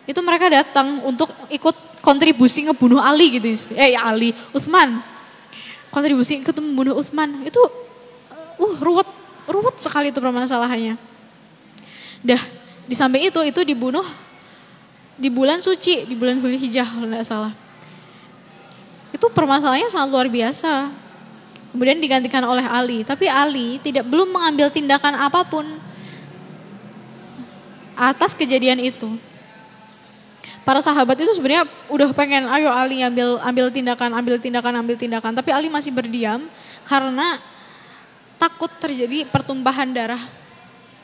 itu mereka datang untuk ikut kontribusi ngebunuh Ali gitu. Eh Ali, Utsman kontribusi ikut membunuh Utsman itu uh ruwet ruwet sekali itu permasalahannya. Dah di samping itu itu dibunuh di bulan suci di bulan Zulhijjah kalau tidak salah. Itu permasalahannya sangat luar biasa. Kemudian digantikan oleh Ali, tapi Ali tidak belum mengambil tindakan apa pun atas kejadian itu para sahabat itu sebenarnya udah pengen ayo Ali ambil ambil tindakan, ambil tindakan, ambil tindakan, tapi Ali masih berdiam karena takut terjadi pertumpahan darah.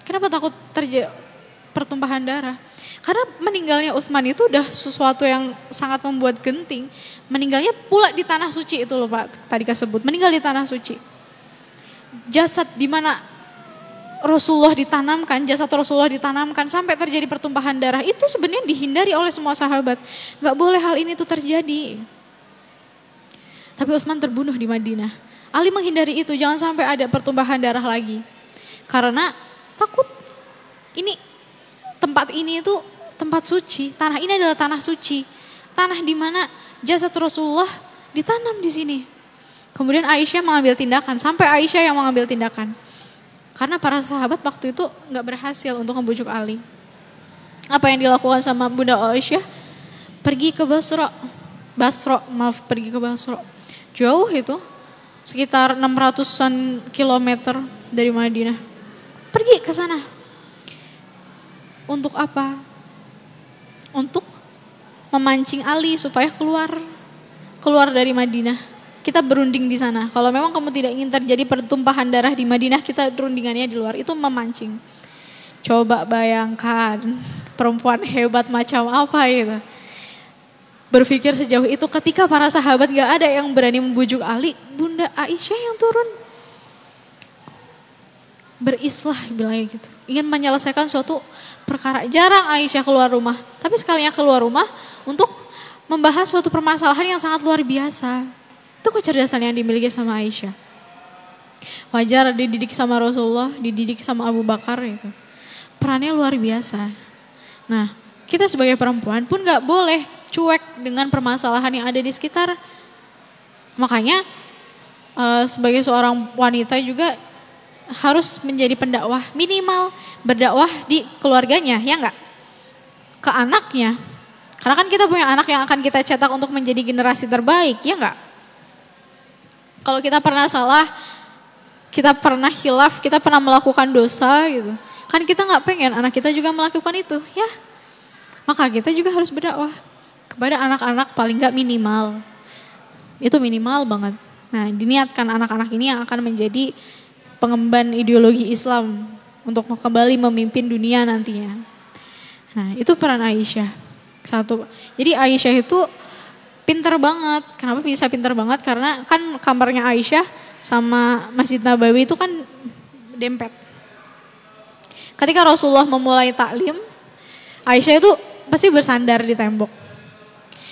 Kenapa takut terjadi pertumpahan darah. Karena meninggalnya Utsman itu udah sesuatu yang sangat membuat genting. Meninggalnya pula di tanah suci itu loh Pak, tadi sebut. Meninggal di tanah suci. Jasad di mana Rasulullah ditanamkan, jasad Rasulullah ditanamkan sampai terjadi pertumpahan darah itu sebenarnya dihindari oleh semua sahabat. Gak boleh hal ini tuh terjadi. Tapi Utsman terbunuh di Madinah. Ali menghindari itu, jangan sampai ada pertumpahan darah lagi. Karena takut ini tempat ini itu tempat suci. Tanah ini adalah tanah suci. Tanah di mana jasad Rasulullah ditanam di sini. Kemudian Aisyah mengambil tindakan, sampai Aisyah yang mengambil tindakan. Karena para sahabat waktu itu nggak berhasil untuk membujuk Ali. Apa yang dilakukan sama Bunda Aisyah? Pergi ke Basro. Basro, maaf pergi ke Basro Jauh itu, sekitar 600-an kilometer dari Madinah. Pergi ke sana. Untuk apa? Untuk memancing Ali supaya keluar keluar dari Madinah. Kita berunding di sana. Kalau memang kamu tidak ingin terjadi pertumpahan darah di Madinah, kita berundingannya di luar. Itu memancing. Coba bayangkan perempuan hebat macam apa itu berpikir sejauh itu ketika para sahabat gak ada yang berani membujuk Ali, Bunda Aisyah yang turun. Berislah bilangnya gitu. Ingin menyelesaikan suatu perkara. Jarang Aisyah keluar rumah, tapi sekalinya keluar rumah untuk membahas suatu permasalahan yang sangat luar biasa. Itu kecerdasan yang dimiliki sama Aisyah. Wajar dididik sama Rasulullah, dididik sama Abu Bakar itu. Perannya luar biasa. Nah, kita sebagai perempuan pun gak boleh cuek dengan permasalahan yang ada di sekitar. Makanya uh, sebagai seorang wanita juga harus menjadi pendakwah minimal berdakwah di keluarganya ya enggak ke anaknya karena kan kita punya anak yang akan kita cetak untuk menjadi generasi terbaik ya enggak kalau kita pernah salah kita pernah hilaf kita pernah melakukan dosa gitu kan kita nggak pengen anak kita juga melakukan itu ya maka kita juga harus berdakwah kepada anak-anak paling nggak minimal. Itu minimal banget. Nah, diniatkan anak-anak ini yang akan menjadi pengemban ideologi Islam untuk kembali memimpin dunia nantinya. Nah, itu peran Aisyah. Satu. Jadi Aisyah itu pinter banget. Kenapa bisa pinter banget? Karena kan kamarnya Aisyah sama Masjid Nabawi itu kan dempet. Ketika Rasulullah memulai taklim, Aisyah itu pasti bersandar di tembok.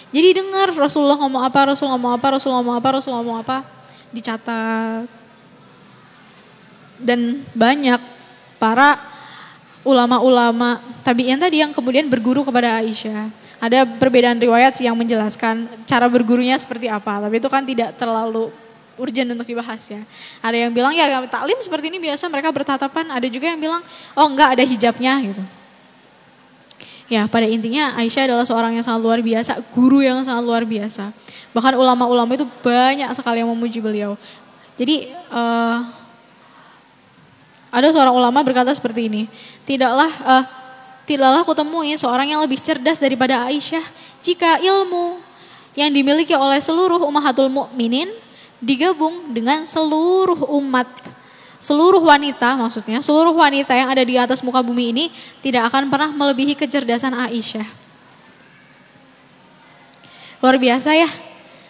Jadi dengar Rasulullah ngomong apa, Rasul ngomong apa, Rasul ngomong apa, Rasul ngomong apa, dicatat. Dan banyak para ulama-ulama tabi'in tadi yang kemudian berguru kepada Aisyah. Ada perbedaan riwayat sih yang menjelaskan cara bergurunya seperti apa, tapi itu kan tidak terlalu urgent untuk dibahas ya. Ada yang bilang ya taklim seperti ini biasa mereka bertatapan, ada juga yang bilang oh enggak ada hijabnya gitu. Ya, pada intinya Aisyah adalah seorang yang sangat luar biasa, guru yang sangat luar biasa. Bahkan ulama-ulama itu banyak sekali yang memuji beliau. Jadi uh, ada seorang ulama berkata seperti ini, tidaklah uh, tidaklah aku temui seorang yang lebih cerdas daripada Aisyah jika ilmu yang dimiliki oleh seluruh ummahatul mukminin digabung dengan seluruh umat seluruh wanita maksudnya, seluruh wanita yang ada di atas muka bumi ini tidak akan pernah melebihi kecerdasan Aisyah. Luar biasa ya,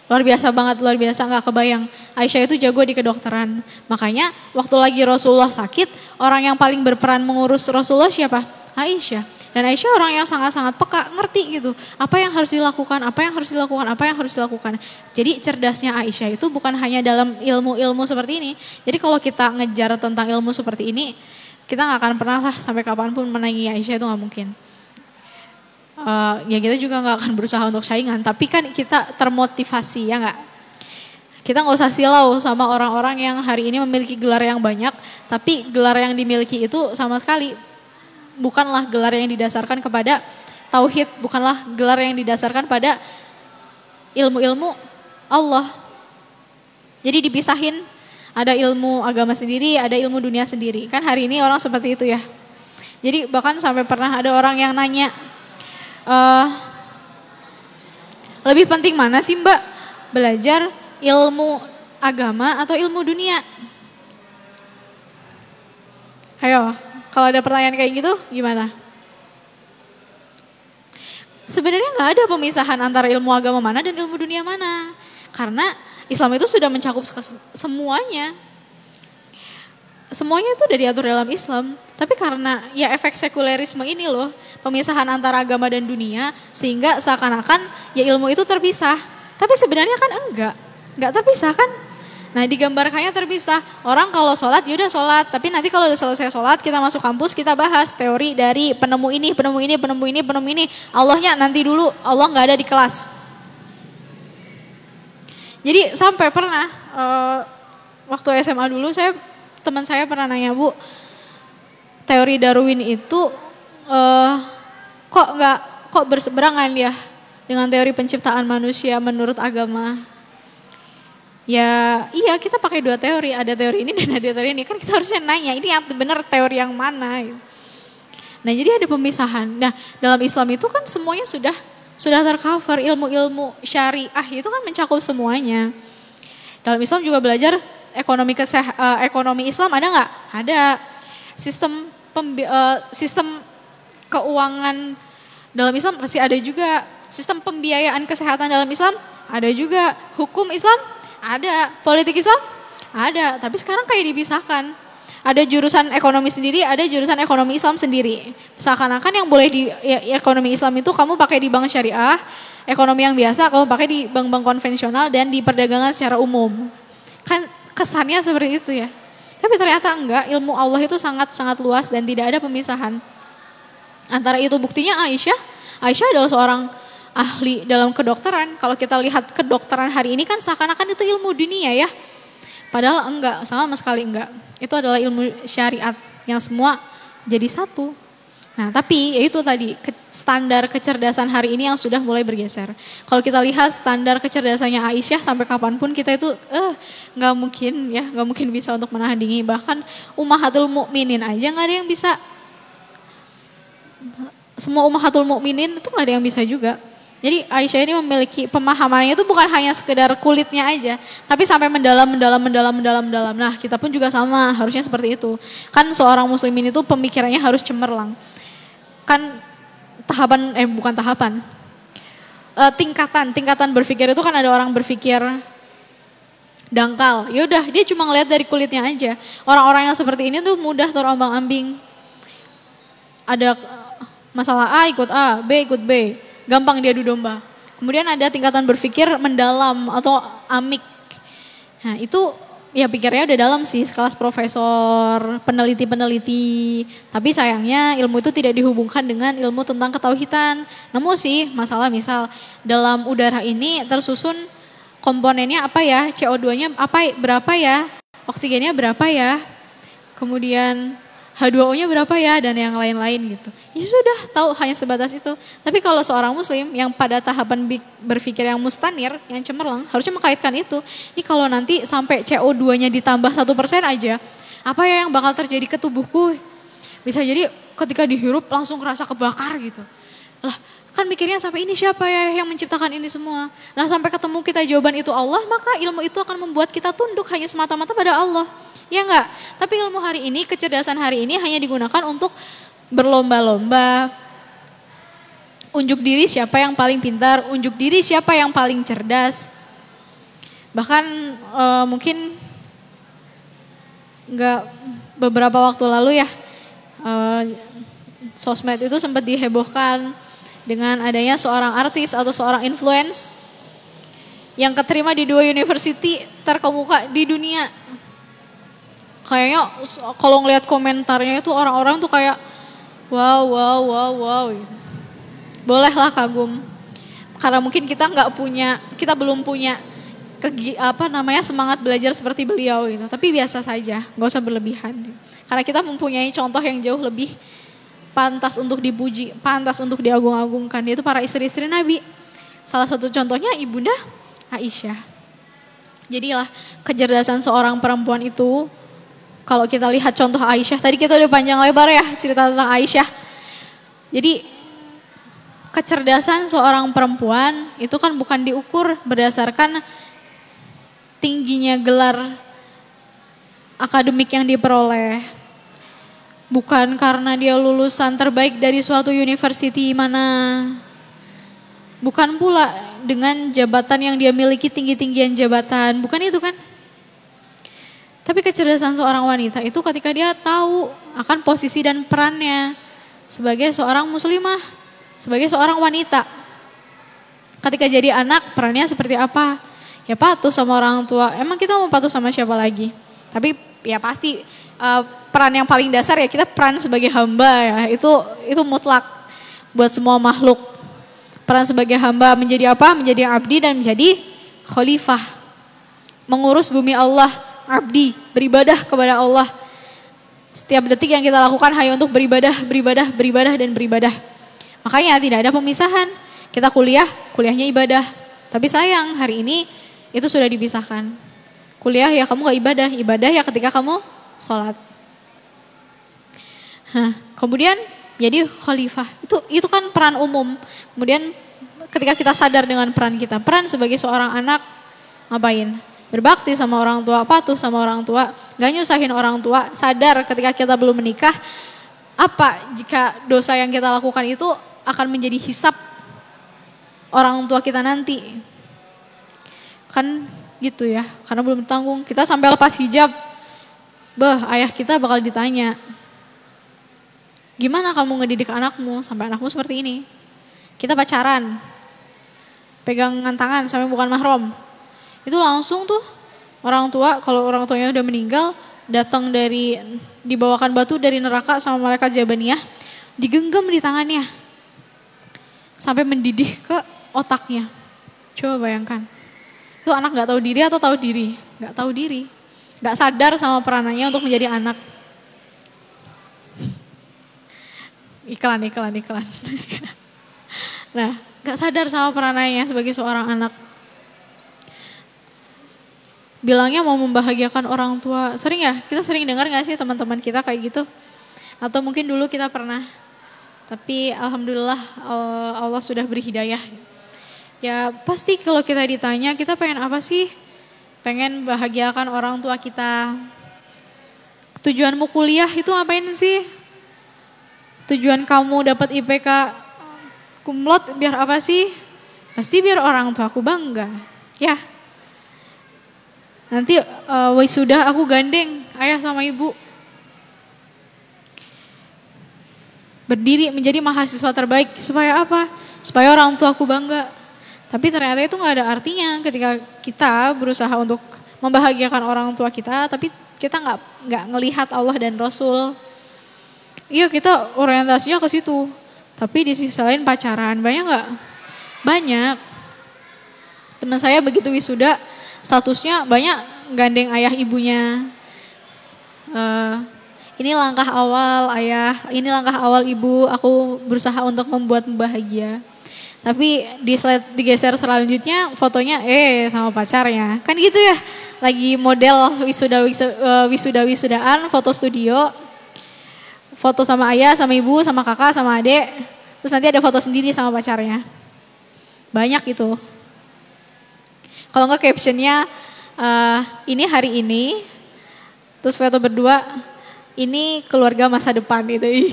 luar biasa banget, luar biasa nggak kebayang. Aisyah itu jago di kedokteran. Makanya waktu lagi Rasulullah sakit, orang yang paling berperan mengurus Rasulullah siapa? Aisyah. Dan Aisyah orang yang sangat-sangat peka, ngerti gitu. Apa yang harus dilakukan, apa yang harus dilakukan, apa yang harus dilakukan. Jadi cerdasnya Aisyah itu bukan hanya dalam ilmu-ilmu seperti ini. Jadi kalau kita ngejar tentang ilmu seperti ini, kita nggak akan pernah lah sampai kapan pun menangi Aisyah itu nggak mungkin. Uh, ya kita juga nggak akan berusaha untuk saingan, tapi kan kita termotivasi ya nggak? Kita nggak usah silau sama orang-orang yang hari ini memiliki gelar yang banyak, tapi gelar yang dimiliki itu sama sekali bukanlah gelar yang didasarkan kepada tauhid, bukanlah gelar yang didasarkan pada ilmu-ilmu Allah. Jadi dipisahin, ada ilmu agama sendiri, ada ilmu dunia sendiri. Kan hari ini orang seperti itu ya. Jadi bahkan sampai pernah ada orang yang nanya, e, lebih penting mana sih mbak belajar ilmu agama atau ilmu dunia? Ayo, kalau ada pertanyaan kayak gitu gimana? sebenarnya nggak ada pemisahan antara ilmu agama mana dan ilmu dunia mana. Karena Islam itu sudah mencakup semuanya. Semuanya itu udah diatur dalam Islam. Tapi karena ya efek sekulerisme ini loh, pemisahan antara agama dan dunia, sehingga seakan-akan ya ilmu itu terpisah. Tapi sebenarnya kan enggak, enggak terpisah kan? Nah digambarkannya terpisah. Orang kalau sholat ya udah sholat. Tapi nanti kalau udah selesai sholat kita masuk kampus kita bahas teori dari penemu ini, penemu ini, penemu ini, penemu ini. Allahnya nanti dulu. Allah nggak ada di kelas. Jadi sampai pernah uh, waktu SMA dulu saya teman saya pernah nanya bu teori Darwin itu uh, kok nggak kok berseberangan ya dengan teori penciptaan manusia menurut agama ya iya kita pakai dua teori. Ada teori ini dan ada teori ini. Kan kita harusnya nanya ini yang benar teori yang mana gitu. nah jadi ada pemisahan. Nah dalam Islam itu kan semuanya sudah sudah tercover. Ilmu-ilmu syariah itu kan mencakup semuanya. Dalam Islam juga belajar ekonomi keseh, uh, ekonomi Islam. Ada nggak? Ada. Sistem pembi, uh, sistem keuangan dalam Islam masih ada juga. Sistem pembiayaan kesehatan dalam Islam ada juga. Hukum Islam ada. Politik Islam? Ada. Tapi sekarang kayak dipisahkan. Ada jurusan ekonomi sendiri, ada jurusan ekonomi Islam sendiri. Seakan-akan yang boleh di ya, ekonomi Islam itu kamu pakai di bank syariah, ekonomi yang biasa kamu pakai di bank-bank konvensional dan di perdagangan secara umum. Kan kesannya seperti itu ya. Tapi ternyata enggak, ilmu Allah itu sangat-sangat luas dan tidak ada pemisahan. Antara itu buktinya Aisyah, Aisyah adalah seorang ahli dalam kedokteran. Kalau kita lihat kedokteran hari ini kan seakan-akan itu ilmu dunia ya. Padahal enggak, sama sekali enggak. Itu adalah ilmu syariat yang semua jadi satu. Nah, tapi ya itu tadi standar kecerdasan hari ini yang sudah mulai bergeser. Kalau kita lihat standar kecerdasannya Aisyah sampai kapan pun kita itu eh nggak mungkin ya nggak mungkin bisa untuk menahan dingin. Bahkan umahatul mukminin aja nggak ada yang bisa. Semua umahatul mukminin itu nggak ada yang bisa juga. Jadi Aisyah ini memiliki pemahamannya itu bukan hanya sekedar kulitnya aja, tapi sampai mendalam, mendalam, mendalam, mendalam, mendalam. Nah kita pun juga sama, harusnya seperti itu. Kan seorang muslimin itu pemikirannya harus cemerlang. Kan tahapan, eh bukan tahapan, e, tingkatan, tingkatan berpikir itu kan ada orang berpikir dangkal. Yaudah dia cuma ngeliat dari kulitnya aja. Orang-orang yang seperti ini tuh mudah terombang ambing. Ada masalah A ikut A, B ikut B gampang diadu domba. Kemudian ada tingkatan berpikir mendalam atau amik. Nah itu ya pikirnya udah dalam sih, sekelas profesor, peneliti-peneliti. Tapi sayangnya ilmu itu tidak dihubungkan dengan ilmu tentang ketauhidan. Namun sih masalah misal dalam udara ini tersusun komponennya apa ya, CO2-nya apa berapa ya, oksigennya berapa ya, kemudian H2O-nya berapa ya dan yang lain-lain gitu. Ya sudah tahu hanya sebatas itu. Tapi kalau seorang muslim yang pada tahapan berpikir yang mustanir, yang cemerlang, harusnya mengkaitkan itu. Ini kalau nanti sampai CO2-nya ditambah satu persen aja, apa ya yang bakal terjadi ke tubuhku? Bisa jadi ketika dihirup langsung kerasa kebakar gitu. Lah kan mikirnya sampai ini siapa ya yang menciptakan ini semua. Nah sampai ketemu kita jawaban itu Allah, maka ilmu itu akan membuat kita tunduk hanya semata-mata pada Allah. Ya enggak? Tapi ilmu hari ini, kecerdasan hari ini hanya digunakan untuk berlomba-lomba. Unjuk diri siapa yang paling pintar, unjuk diri siapa yang paling cerdas. Bahkan e, mungkin enggak beberapa waktu lalu ya, e, sosmed itu sempat dihebohkan dengan adanya seorang artis atau seorang influence yang keterima di dua university terkemuka di dunia. Kayaknya kalau ngelihat komentarnya itu orang-orang tuh kayak wow wow wow wow. Bolehlah kagum. Karena mungkin kita nggak punya kita belum punya kegi, apa namanya semangat belajar seperti beliau gitu. Tapi biasa saja nggak usah berlebihan. Karena kita mempunyai contoh yang jauh lebih pantas untuk dipuji pantas untuk diagung-agungkan yaitu para istri-istri Nabi salah satu contohnya ibunda Aisyah jadilah kecerdasan seorang perempuan itu kalau kita lihat contoh Aisyah, tadi kita udah panjang lebar ya cerita tentang Aisyah. Jadi kecerdasan seorang perempuan itu kan bukan diukur berdasarkan tingginya gelar akademik yang diperoleh. Bukan karena dia lulusan terbaik dari suatu university mana. Bukan pula dengan jabatan yang dia miliki tinggi-tinggian jabatan, bukan itu kan? Tapi kecerdasan seorang wanita itu ketika dia tahu akan posisi dan perannya sebagai seorang muslimah, sebagai seorang wanita. Ketika jadi anak, perannya seperti apa? Ya patuh sama orang tua. Emang kita mau patuh sama siapa lagi? Tapi ya pasti uh, peran yang paling dasar ya kita peran sebagai hamba ya. Itu itu mutlak buat semua makhluk. Peran sebagai hamba menjadi apa? Menjadi abdi dan menjadi khalifah. Mengurus bumi Allah, abdi, beribadah kepada Allah. Setiap detik yang kita lakukan hanya untuk beribadah, beribadah, beribadah dan beribadah. Makanya tidak ada pemisahan. Kita kuliah, kuliahnya ibadah. Tapi sayang hari ini itu sudah dipisahkan. Kuliah ya kamu gak ibadah, ibadah ya ketika kamu sholat. Nah, kemudian jadi khalifah. Itu itu kan peran umum. Kemudian ketika kita sadar dengan peran kita, peran sebagai seorang anak ngapain? Berbakti sama orang tua, patuh sama orang tua, gak nyusahin orang tua, sadar ketika kita belum menikah, apa jika dosa yang kita lakukan itu akan menjadi hisap orang tua kita nanti. Kan gitu ya, karena belum tanggung. Kita sampai lepas hijab, bah ayah kita bakal ditanya, Gimana kamu ngedidik anakmu sampai anakmu seperti ini? Kita pacaran, pegangan tangan sampai bukan mahram. Itu langsung tuh orang tua, kalau orang tuanya udah meninggal, datang dari dibawakan batu dari neraka sama malaikat Jabaniyah, digenggam di tangannya. Sampai mendidih ke otaknya. Coba bayangkan. Itu anak gak tahu diri atau tahu diri? Gak tahu diri. Gak sadar sama peranannya untuk menjadi anak. iklan, iklan, iklan. nah, gak sadar sama peranannya sebagai seorang anak. Bilangnya mau membahagiakan orang tua. Sering ya? Kita sering dengar gak sih teman-teman kita kayak gitu? Atau mungkin dulu kita pernah. Tapi Alhamdulillah eh, Allah sudah beri hidayah. Ya pasti kalau kita ditanya kita pengen apa sih? Pengen bahagiakan orang tua kita. Tujuanmu kuliah itu ngapain sih? tujuan kamu dapat IPK kumlot biar apa sih? Pasti biar orang tua aku bangga. Ya. Nanti uh, wisuda aku gandeng ayah sama ibu. Berdiri menjadi mahasiswa terbaik supaya apa? Supaya orang tua aku bangga. Tapi ternyata itu nggak ada artinya ketika kita berusaha untuk membahagiakan orang tua kita, tapi kita nggak nggak ngelihat Allah dan Rasul. Iya kita orientasinya ke situ. Tapi di sisi lain pacaran, banyak nggak? Banyak. Teman saya begitu wisuda, statusnya banyak gandeng ayah ibunya. Uh, ini langkah awal ayah, ini langkah awal ibu, aku berusaha untuk membuat bahagia. Tapi di slide digeser selanjutnya fotonya eh sama pacarnya. Kan gitu ya. Lagi model wisuda wisuda, eh, wisuda wisudaan foto studio foto sama ayah, sama ibu, sama kakak, sama adik. Terus nanti ada foto sendiri sama pacarnya. Banyak itu. Kalau enggak captionnya, uh, ini hari ini, terus foto berdua, ini keluarga masa depan itu.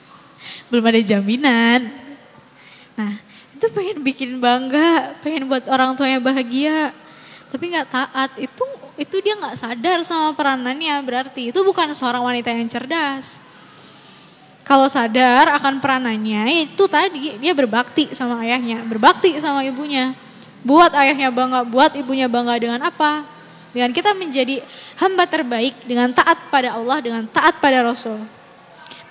Belum ada jaminan. Nah, itu pengen bikin bangga, pengen buat orang tuanya bahagia. Tapi nggak taat, itu itu dia nggak sadar sama peranannya berarti itu bukan seorang wanita yang cerdas kalau sadar akan peranannya itu tadi dia berbakti sama ayahnya, berbakti sama ibunya. Buat ayahnya bangga, buat ibunya bangga dengan apa? Dengan kita menjadi hamba terbaik dengan taat pada Allah, dengan taat pada Rasul.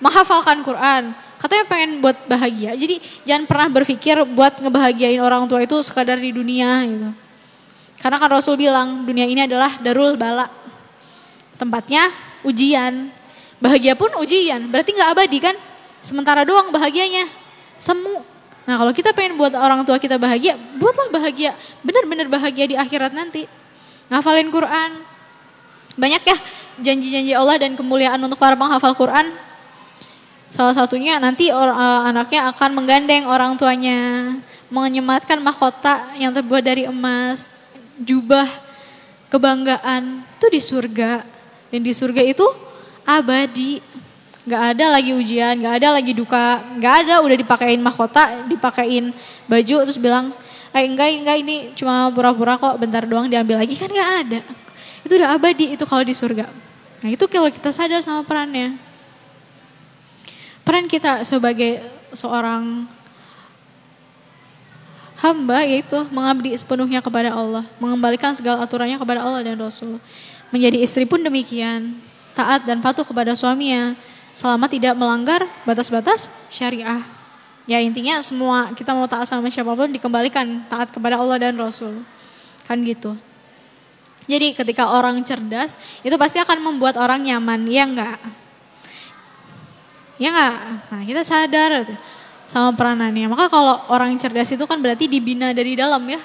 Menghafalkan Quran, katanya pengen buat bahagia. Jadi jangan pernah berpikir buat ngebahagiain orang tua itu sekadar di dunia gitu. Karena kan Rasul bilang dunia ini adalah darul bala. Tempatnya ujian, Bahagia pun ujian, berarti nggak abadi kan? Sementara doang bahagianya, semu. Nah kalau kita pengen buat orang tua kita bahagia, buatlah bahagia, benar-benar bahagia di akhirat nanti. Ngafalin Quran, banyak ya janji-janji Allah dan kemuliaan untuk para penghafal Quran. Salah satunya nanti or, uh, anaknya akan menggandeng orang tuanya, menyematkan mahkota yang terbuat dari emas, jubah, kebanggaan, itu di surga. Dan di surga itu abadi. Nggak ada lagi ujian, nggak ada lagi duka, nggak ada udah dipakein mahkota, dipakein baju terus bilang, eh enggak enggak ini cuma pura-pura kok bentar doang diambil lagi kan nggak ada. Itu udah abadi itu kalau di surga. Nah itu kalau kita sadar sama perannya. Peran kita sebagai seorang hamba yaitu mengabdi sepenuhnya kepada Allah, mengembalikan segala aturannya kepada Allah dan Rasul. Menjadi istri pun demikian, taat dan patuh kepada suaminya selama tidak melanggar batas-batas syariah. Ya intinya semua kita mau taat sama siapa pun dikembalikan taat kepada Allah dan Rasul. Kan gitu. Jadi ketika orang cerdas itu pasti akan membuat orang nyaman, ya enggak? Ya enggak? Nah kita sadar sama peranannya. Maka kalau orang cerdas itu kan berarti dibina dari dalam ya.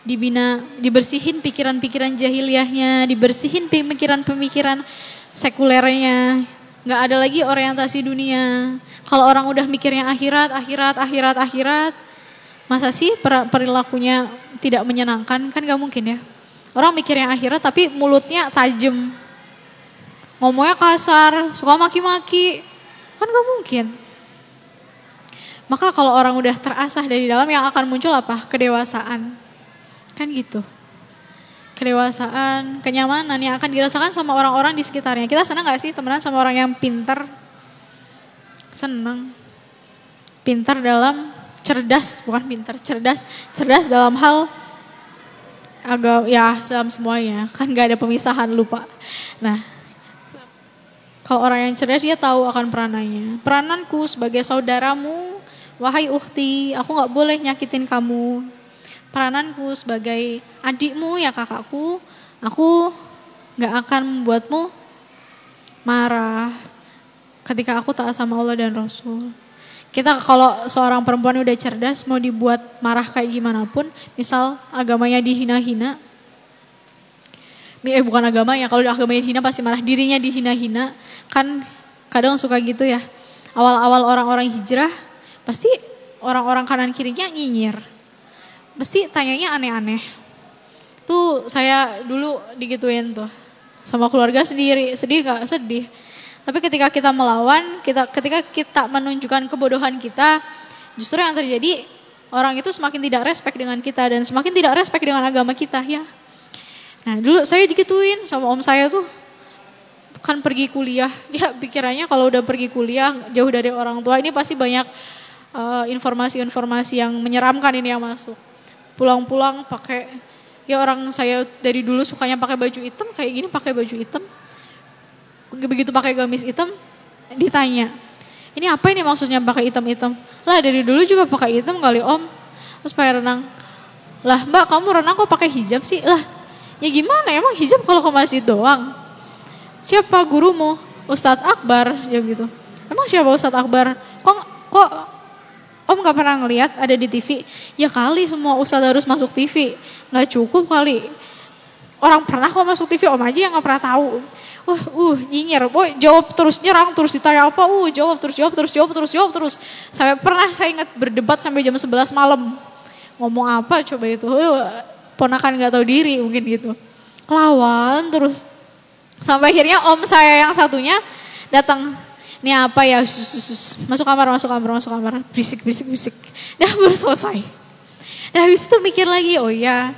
Dibina, dibersihin pikiran-pikiran jahiliyahnya, dibersihin pemikiran-pemikiran sekulernya. Nggak ada lagi orientasi dunia. Kalau orang udah mikirnya akhirat, akhirat, akhirat, akhirat, masa sih perilakunya tidak menyenangkan? Kan nggak mungkin ya. Orang mikirnya akhirat tapi mulutnya tajam. Ngomongnya kasar, suka maki-maki. Kan gak mungkin. Maka kalau orang udah terasah dari dalam yang akan muncul apa? Kedewasaan. Kan gitu. Kedewasaan, kenyamanan yang akan dirasakan sama orang-orang di sekitarnya. Kita senang gak sih temenan sama orang yang pinter? Senang. Pintar dalam cerdas, bukan pintar, cerdas. Cerdas dalam hal agak ya dalam semuanya. Kan gak ada pemisahan lupa. Nah, kalau orang yang cerdas dia tahu akan peranannya. Perananku sebagai saudaramu Wahai uhti, aku gak boleh nyakitin kamu. Perananku sebagai adikmu ya kakakku, aku gak akan membuatmu marah ketika aku taat sama Allah dan Rasul. Kita kalau seorang perempuan udah cerdas mau dibuat marah kayak gimana pun, misal agamanya dihina-hina, eh bukan agamanya, kalau agamanya dihina pasti marah, dirinya dihina-hina, kan kadang suka gitu ya. Awal-awal orang-orang hijrah, pasti orang-orang kanan kirinya nyinyir. Pasti tanyanya aneh-aneh. Tuh saya dulu digituin tuh sama keluarga sendiri, sedih gak? Sedih. Tapi ketika kita melawan, kita ketika kita menunjukkan kebodohan kita, justru yang terjadi orang itu semakin tidak respect dengan kita dan semakin tidak respect dengan agama kita ya. Nah dulu saya digituin sama om saya tuh kan pergi kuliah, dia pikirannya kalau udah pergi kuliah jauh dari orang tua ini pasti banyak Eh, informasi-informasi uh, yang menyeramkan ini yang masuk. Pulang-pulang pakai ya orang saya dari dulu sukanya pakai baju hitam kayak gini pakai baju hitam. Begitu pakai gamis hitam ditanya, "Ini apa ini maksudnya pakai hitam-hitam?" Lah dari dulu juga pakai hitam kali Om. Terus pakai renang. Lah Mbak kamu renang kok pakai hijab sih? Lah ya gimana emang hijab kalau ke masjid doang? Siapa gurumu? Ustadz Akbar ya gitu. Emang siapa Ustadz Akbar? Kok kok Om gak pernah ngeliat ada di TV, ya kali semua ustadz harus masuk TV. Gak cukup kali. Orang pernah kok masuk TV, om aja yang gak pernah tahu. Uh, uh, nyinyir, boy, jawab terus nyerang, terus ditanya apa, uh, jawab terus, jawab terus, jawab terus, jawab terus. Sampai pernah saya ingat berdebat sampai jam 11 malam. Ngomong apa coba itu, ponakan gak tahu diri mungkin gitu. Lawan terus. Sampai akhirnya om saya yang satunya datang ini apa ya, sus, sus, sus. masuk kamar, masuk kamar, masuk kamar, berisik, berisik, berisik. Dah baru selesai. Nah habis itu mikir lagi, oh ya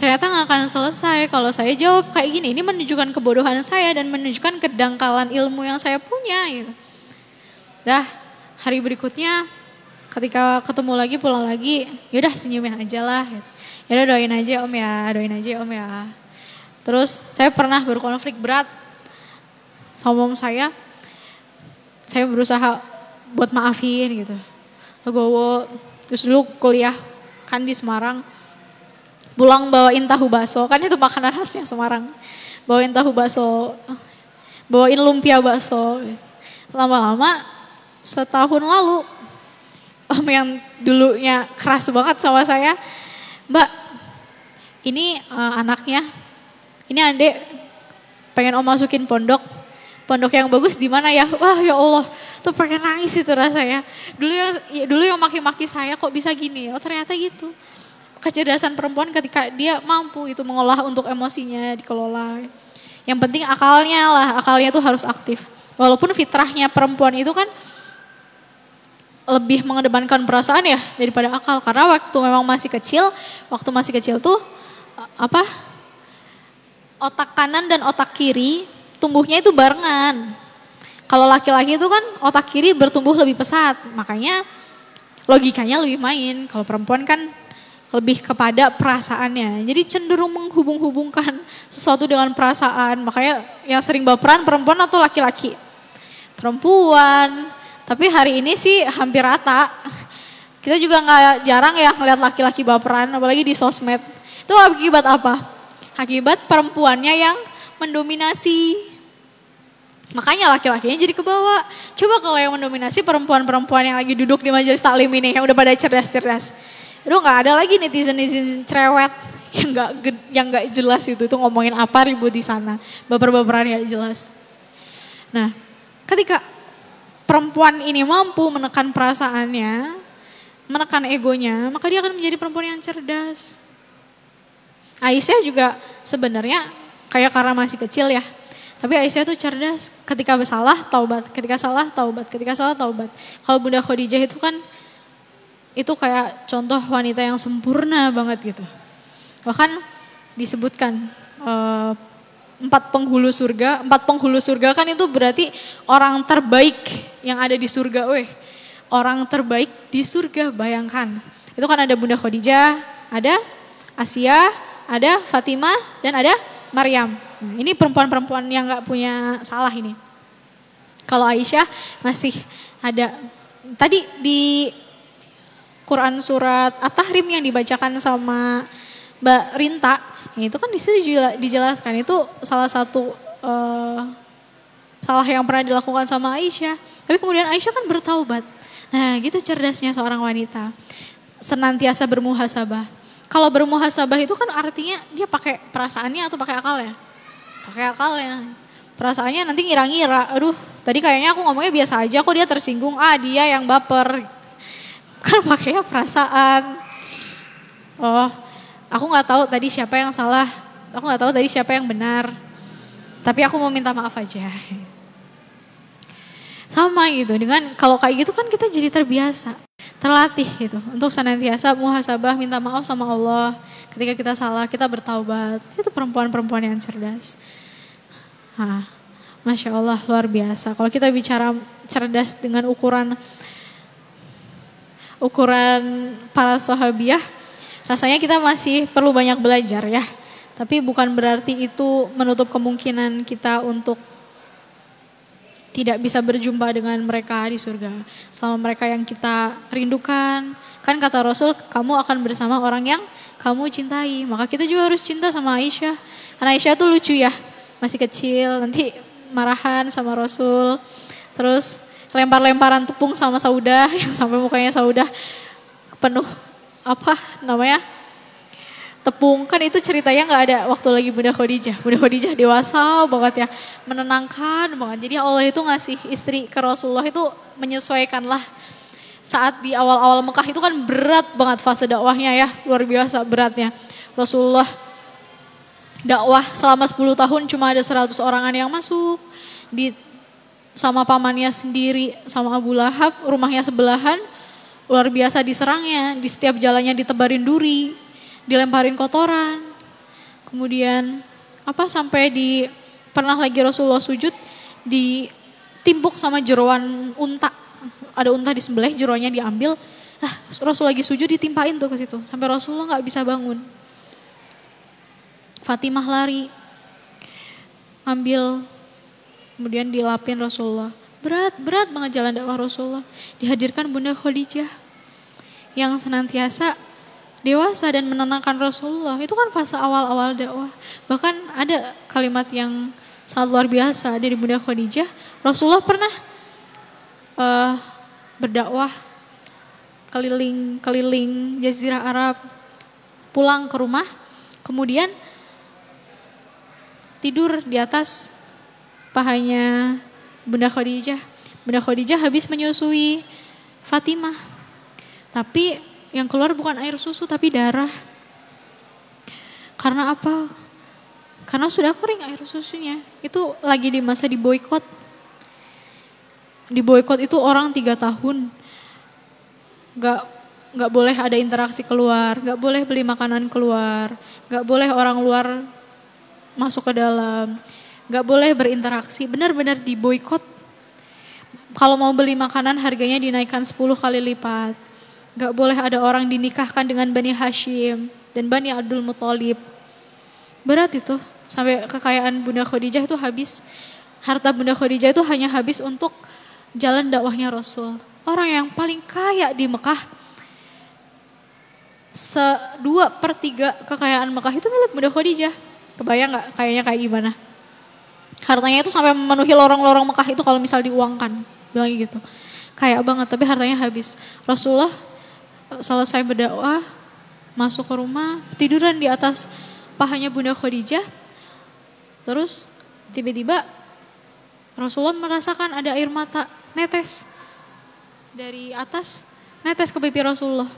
ternyata nggak akan selesai kalau saya jawab kayak gini. Ini menunjukkan kebodohan saya dan menunjukkan kedangkalan ilmu yang saya punya. Gitu. Dah hari berikutnya ketika ketemu lagi pulang lagi, yaudah senyumin aja lah. Gitu. Yaudah doain aja om ya, doain aja om ya. Terus saya pernah berkonflik berat sama om saya saya berusaha buat maafin gitu. Legowo, terus dulu kuliah kan di Semarang, pulang bawain tahu bakso, kan itu makanan khasnya Semarang. Bawain tahu bakso, bawain lumpia bakso. Lama-lama setahun lalu, om yang dulunya keras banget sama saya, Mbak, ini uh, anaknya, ini adek pengen om masukin pondok, pondok yang bagus di mana ya? Wah ya Allah, tuh pengen nangis itu rasanya. Dulu yang ya, dulu yang maki-maki saya kok bisa gini? Oh ternyata gitu. Kecerdasan perempuan ketika dia mampu itu mengolah untuk emosinya dikelola. Yang penting akalnya lah, akalnya tuh harus aktif. Walaupun fitrahnya perempuan itu kan lebih mengedepankan perasaan ya daripada akal karena waktu memang masih kecil, waktu masih kecil tuh apa? Otak kanan dan otak kiri tumbuhnya itu barengan. Kalau laki-laki itu kan otak kiri bertumbuh lebih pesat, makanya logikanya lebih main. Kalau perempuan kan lebih kepada perasaannya. Jadi cenderung menghubung-hubungkan sesuatu dengan perasaan. Makanya yang sering baperan perempuan atau laki-laki? Perempuan. Tapi hari ini sih hampir rata. Kita juga nggak jarang ya ngeliat laki-laki baperan, apalagi di sosmed. Itu akibat apa? Akibat perempuannya yang mendominasi. Makanya laki-lakinya jadi ke bawah. Coba kalau yang mendominasi perempuan-perempuan yang lagi duduk di majelis taklim ini yang udah pada cerdas-cerdas Aduh nggak ada lagi netizen-netizen cerewet yang nggak yang nggak jelas itu itu ngomongin apa ribut di sana baper-baperan ya jelas. Nah, ketika perempuan ini mampu menekan perasaannya, menekan egonya, maka dia akan menjadi perempuan yang cerdas. Aisyah juga sebenarnya kayak karena masih kecil ya. Tapi Aisyah tuh cerdas ketika salah taubat, ketika salah taubat, ketika salah taubat. Kalau Bunda Khadijah itu kan itu kayak contoh wanita yang sempurna banget gitu. Bahkan disebutkan uh, empat penghulu surga, empat penghulu surga kan itu berarti orang terbaik yang ada di surga, weh. Orang terbaik di surga, bayangkan. Itu kan ada Bunda Khadijah, ada Asia, ada Fatimah, dan ada Maryam. Nah, ini perempuan-perempuan yang gak punya salah ini. Kalau Aisyah masih ada, tadi di Quran surat At-Tahrim yang dibacakan sama Mbak Rinta, ya itu kan di situ dijelaskan itu salah satu uh, salah yang pernah dilakukan sama Aisyah. Tapi kemudian Aisyah kan bertaubat. Nah, gitu cerdasnya seorang wanita. Senantiasa bermuhasabah. Kalau bermuhasabah itu kan artinya dia pakai perasaannya atau pakai akal ya? Pakai akal ya. Perasaannya nanti ngira-ngira, aduh tadi kayaknya aku ngomongnya biasa aja kok dia tersinggung, ah dia yang baper kan pakainya perasaan. Oh, aku nggak tahu tadi siapa yang salah, aku nggak tahu tadi siapa yang benar. Tapi aku mau minta maaf aja. Sama gitu, dengan kalau kayak gitu kan kita jadi terbiasa, terlatih gitu. Untuk senantiasa muhasabah, minta maaf sama Allah. Ketika kita salah, kita bertaubat. Itu perempuan-perempuan yang cerdas. Hah, Masya Allah luar biasa. Kalau kita bicara cerdas dengan ukuran ukuran para sahabiah, rasanya kita masih perlu banyak belajar ya. Tapi bukan berarti itu menutup kemungkinan kita untuk tidak bisa berjumpa dengan mereka di surga. Selama mereka yang kita rindukan. Kan kata Rasul, kamu akan bersama orang yang kamu cintai. Maka kita juga harus cinta sama Aisyah. Karena Aisyah tuh lucu ya, masih kecil, nanti marahan sama Rasul. Terus lempar-lemparan tepung sama Saudah yang sampai mukanya Saudah penuh apa namanya tepung. Kan itu ceritanya nggak ada waktu lagi Bunda Khadijah. Bunda Khadijah dewasa banget ya. Menenangkan banget. Jadi Allah itu ngasih istri ke Rasulullah itu menyesuaikan lah saat di awal-awal Mekah itu kan berat banget fase dakwahnya ya. Luar biasa beratnya. Rasulullah dakwah selama 10 tahun cuma ada 100 orangan yang masuk. Di sama pamannya sendiri, sama Abu Lahab, rumahnya sebelahan, luar biasa diserangnya, di setiap jalannya ditebarin duri, dilemparin kotoran. Kemudian apa sampai di pernah lagi Rasulullah sujud di timbuk sama jeruan unta. Ada unta di sebelah, jeruannya diambil. Nah, Rasul lagi sujud ditimpain tuh ke situ. Sampai Rasulullah nggak bisa bangun. Fatimah lari, ngambil Kemudian dilapin Rasulullah. Berat, berat banget jalan dakwah Rasulullah. Dihadirkan Bunda Khadijah yang senantiasa dewasa dan menenangkan Rasulullah. Itu kan fase awal-awal dakwah. Bahkan ada kalimat yang sangat luar biasa dari Bunda Khadijah. Rasulullah pernah uh, berdakwah keliling-keliling Jazirah Arab, pulang ke rumah, kemudian tidur di atas pahanya Bunda Khadijah. Bunda Khadijah habis menyusui Fatimah. Tapi yang keluar bukan air susu tapi darah. Karena apa? Karena sudah kering air susunya. Itu lagi di masa di boykot. di boykot itu orang tiga tahun nggak nggak boleh ada interaksi keluar, nggak boleh beli makanan keluar, nggak boleh orang luar masuk ke dalam, nggak boleh berinteraksi, benar-benar di boykot. Kalau mau beli makanan harganya dinaikkan 10 kali lipat. Gak boleh ada orang dinikahkan dengan Bani Hashim dan Bani Abdul Muthalib. Berat itu, sampai kekayaan Bunda Khadijah itu habis. Harta Bunda Khadijah itu hanya habis untuk jalan dakwahnya Rasul. Orang yang paling kaya di Mekah, dua per tiga kekayaan Mekah itu milik Bunda Khadijah. Kebayang gak kayaknya kayak gimana? Hartanya itu sampai memenuhi lorong-lorong Mekah itu kalau misal diuangkan. Bilang gitu. Kayak banget tapi hartanya habis. Rasulullah selesai berdakwah, masuk ke rumah, tiduran di atas pahanya Bunda Khadijah. Terus tiba-tiba Rasulullah merasakan ada air mata netes dari atas netes ke pipi Rasulullah.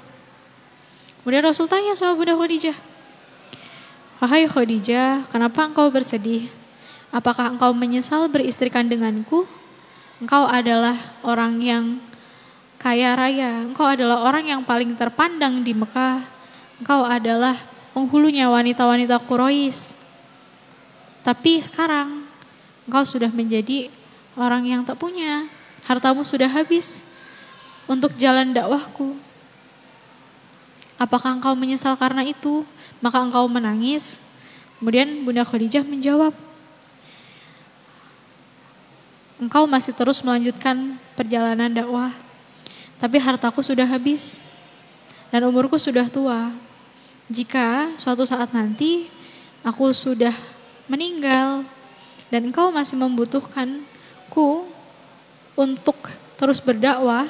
Kemudian Rasul tanya sama Bunda Khadijah, Wahai Khadijah, kenapa engkau bersedih? Apakah engkau menyesal beristrikan denganku? Engkau adalah orang yang kaya raya. Engkau adalah orang yang paling terpandang di Mekah. Engkau adalah penghulunya wanita-wanita Quraisy. Tapi sekarang engkau sudah menjadi orang yang tak punya. Hartamu sudah habis untuk jalan dakwahku. Apakah engkau menyesal karena itu? Maka engkau menangis. Kemudian Bunda Khadijah menjawab, Engkau masih terus melanjutkan perjalanan dakwah tapi hartaku sudah habis dan umurku sudah tua. Jika suatu saat nanti aku sudah meninggal dan engkau masih membutuhkanku untuk terus berdakwah,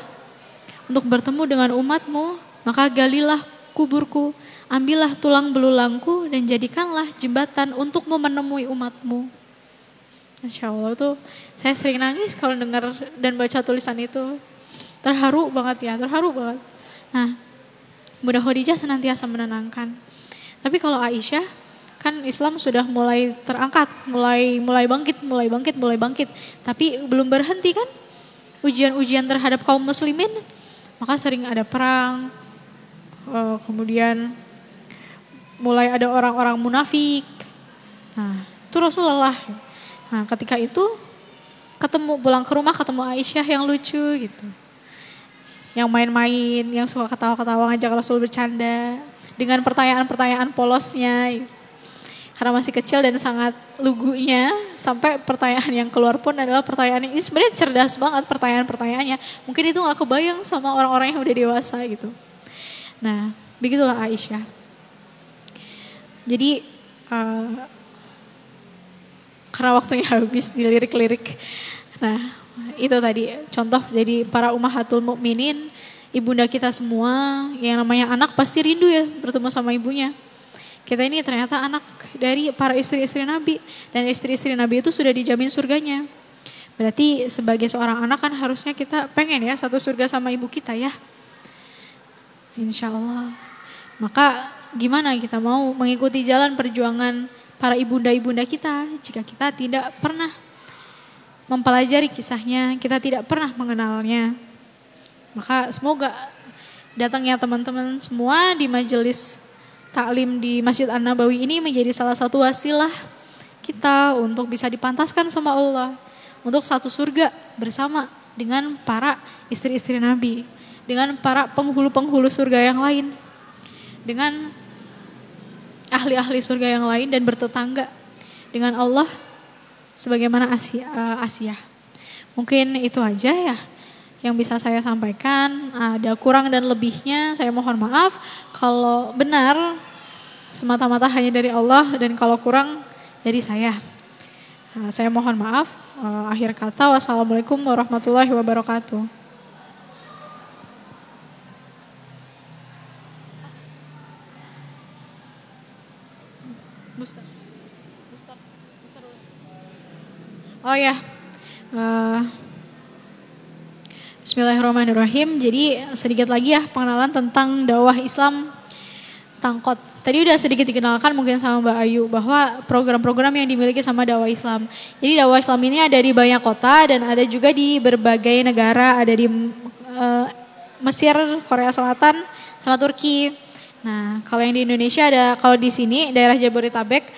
untuk bertemu dengan umatmu, maka galilah kuburku, ambillah tulang belulangku dan jadikanlah jembatan untukmu menemui umatmu. Masya Allah tuh saya sering nangis kalau dengar dan baca tulisan itu terharu banget ya, terharu banget. Nah, Bunda Khadijah senantiasa menenangkan. Tapi kalau Aisyah kan Islam sudah mulai terangkat, mulai mulai bangkit, mulai bangkit, mulai bangkit. Tapi belum berhenti kan ujian-ujian terhadap kaum muslimin. Maka sering ada perang, eh, kemudian mulai ada orang-orang munafik. Nah, itu Rasulullah. Nah, ketika itu ketemu pulang ke rumah ketemu Aisyah yang lucu gitu yang main-main, yang suka ketawa-ketawa ngajak Rasul bercanda dengan pertanyaan-pertanyaan polosnya. Karena masih kecil dan sangat lugunya, sampai pertanyaan yang keluar pun adalah pertanyaan ini sebenarnya cerdas banget pertanyaan-pertanyaannya. Mungkin itu gak kebayang sama orang-orang yang udah dewasa gitu. Nah, begitulah Aisyah. Jadi uh, karena waktunya habis di lirik-lirik. Nah, itu tadi contoh jadi para ummahatul mukminin ibunda kita semua yang namanya anak pasti rindu ya bertemu sama ibunya. Kita ini ternyata anak dari para istri-istri Nabi dan istri-istri Nabi itu sudah dijamin surganya. Berarti sebagai seorang anak kan harusnya kita pengen ya satu surga sama ibu kita ya. Insya Allah. Maka gimana kita mau mengikuti jalan perjuangan para ibunda-ibunda kita jika kita tidak pernah mempelajari kisahnya, kita tidak pernah mengenalnya. Maka semoga datangnya teman-teman semua di majelis taklim di Masjid An-Nabawi ini menjadi salah satu wasilah kita untuk bisa dipantaskan sama Allah untuk satu surga bersama dengan para istri-istri Nabi, dengan para penghulu-penghulu surga yang lain, dengan ahli-ahli surga yang lain dan bertetangga dengan Allah sebagaimana Asia, uh, Asia. Mungkin itu aja ya yang bisa saya sampaikan. Ada kurang dan lebihnya saya mohon maaf. Kalau benar semata-mata hanya dari Allah dan kalau kurang dari saya. Nah, saya mohon maaf. Uh, akhir kata wassalamualaikum warahmatullahi wabarakatuh. Oh ya, uh, Bismillahirrahmanirrahim. Jadi sedikit lagi ya pengenalan tentang dakwah Islam tangkot. tadi udah sedikit dikenalkan mungkin sama Mbak Ayu bahwa program-program yang dimiliki sama dakwah Islam. Jadi dakwah Islam ini ada di banyak kota dan ada juga di berbagai negara, ada di uh, Mesir, Korea Selatan, sama Turki. Nah, kalau yang di Indonesia ada kalau di sini daerah Jabodetabek,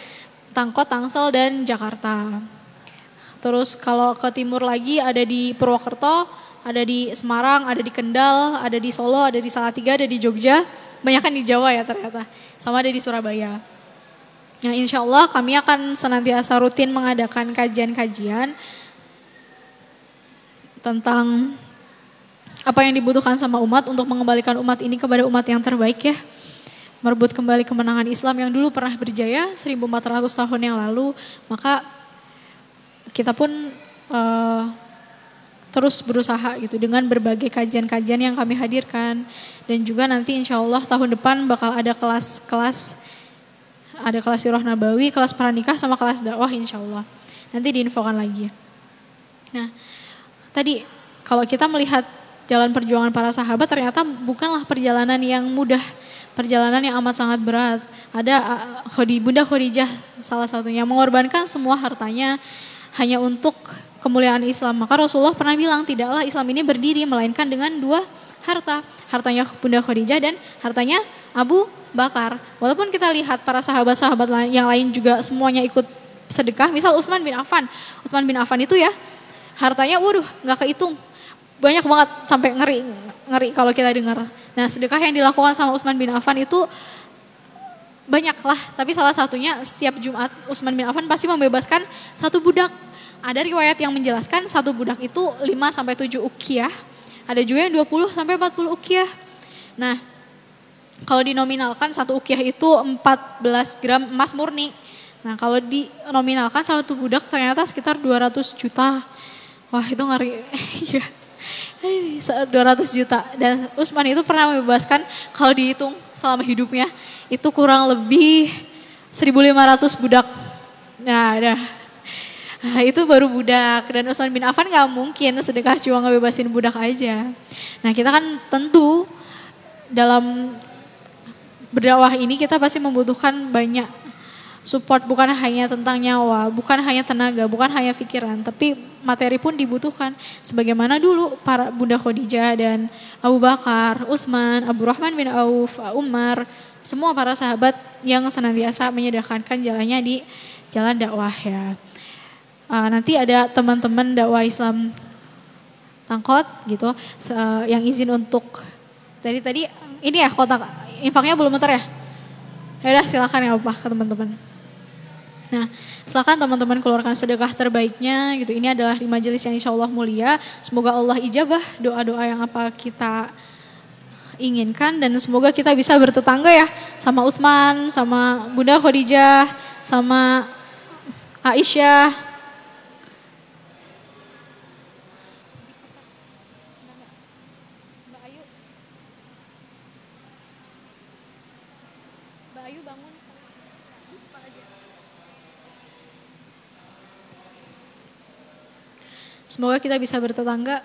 Tangkot, Tangsel dan Jakarta. Terus kalau ke timur lagi ada di Purwokerto, ada di Semarang, ada di Kendal, ada di Solo, ada di Salatiga, ada di Jogja banyak kan di Jawa ya ternyata, sama ada di Surabaya. Nah insya Allah kami akan senantiasa rutin mengadakan kajian-kajian tentang apa yang dibutuhkan sama umat untuk mengembalikan umat ini kepada umat yang terbaik ya. Merebut kembali kemenangan Islam yang dulu pernah berjaya 1400 tahun yang lalu, maka kita pun uh, terus berusaha gitu dengan berbagai kajian-kajian yang kami hadirkan dan juga nanti insya Allah tahun depan bakal ada kelas-kelas ada kelas sirah nabawi, kelas pranikah sama kelas dakwah insya Allah nanti diinfokan lagi. Nah tadi kalau kita melihat jalan perjuangan para sahabat ternyata bukanlah perjalanan yang mudah, perjalanan yang amat sangat berat. Ada uh, Bunda Khadijah salah satunya mengorbankan semua hartanya hanya untuk kemuliaan Islam. Maka Rasulullah pernah bilang tidaklah Islam ini berdiri melainkan dengan dua harta. Hartanya Bunda Khadijah dan hartanya Abu Bakar. Walaupun kita lihat para sahabat-sahabat yang lain juga semuanya ikut sedekah. Misal Utsman bin Affan. Utsman bin Affan itu ya hartanya waduh nggak kehitung. Banyak banget sampai ngeri ngeri kalau kita dengar. Nah sedekah yang dilakukan sama Utsman bin Affan itu banyak lah, tapi salah satunya setiap Jumat Utsman bin Affan pasti membebaskan satu budak ada riwayat yang menjelaskan satu budak itu 5 sampai 7 ukiah. Ada juga yang 20 sampai 40 ukiah. Nah, kalau dinominalkan satu ukiah itu 14 gram emas murni. Nah, kalau dinominalkan satu budak ternyata sekitar 200 juta. Wah, itu ngeri. Iya. 200 juta. Dan Usman itu pernah membebaskan kalau dihitung selama hidupnya itu kurang lebih 1500 budak. Nah, dah Nah, itu baru budak dan Utsman bin Affan nggak mungkin sedekah cuma ngebebasin budak aja. Nah kita kan tentu dalam berdakwah ini kita pasti membutuhkan banyak support bukan hanya tentang nyawa, bukan hanya tenaga, bukan hanya pikiran, tapi materi pun dibutuhkan. Sebagaimana dulu para Bunda Khadijah dan Abu Bakar, Utsman, Abu Rahman bin Auf, Umar, semua para sahabat yang senantiasa menyediakan jalannya di jalan dakwah ya uh, nanti ada teman-teman dakwah Islam Tangkot gitu uh, yang izin untuk tadi tadi ini ya kotak infaknya belum muter ya? Ya udah silakan ya Pak ke teman-teman. Nah, silakan teman-teman keluarkan sedekah terbaiknya gitu. Ini adalah di majelis yang insya Allah mulia. Semoga Allah ijabah doa-doa yang apa kita inginkan. Dan semoga kita bisa bertetangga ya sama Utsman, sama Bunda Khadijah, sama Aisyah, Semoga kita bisa bertetangga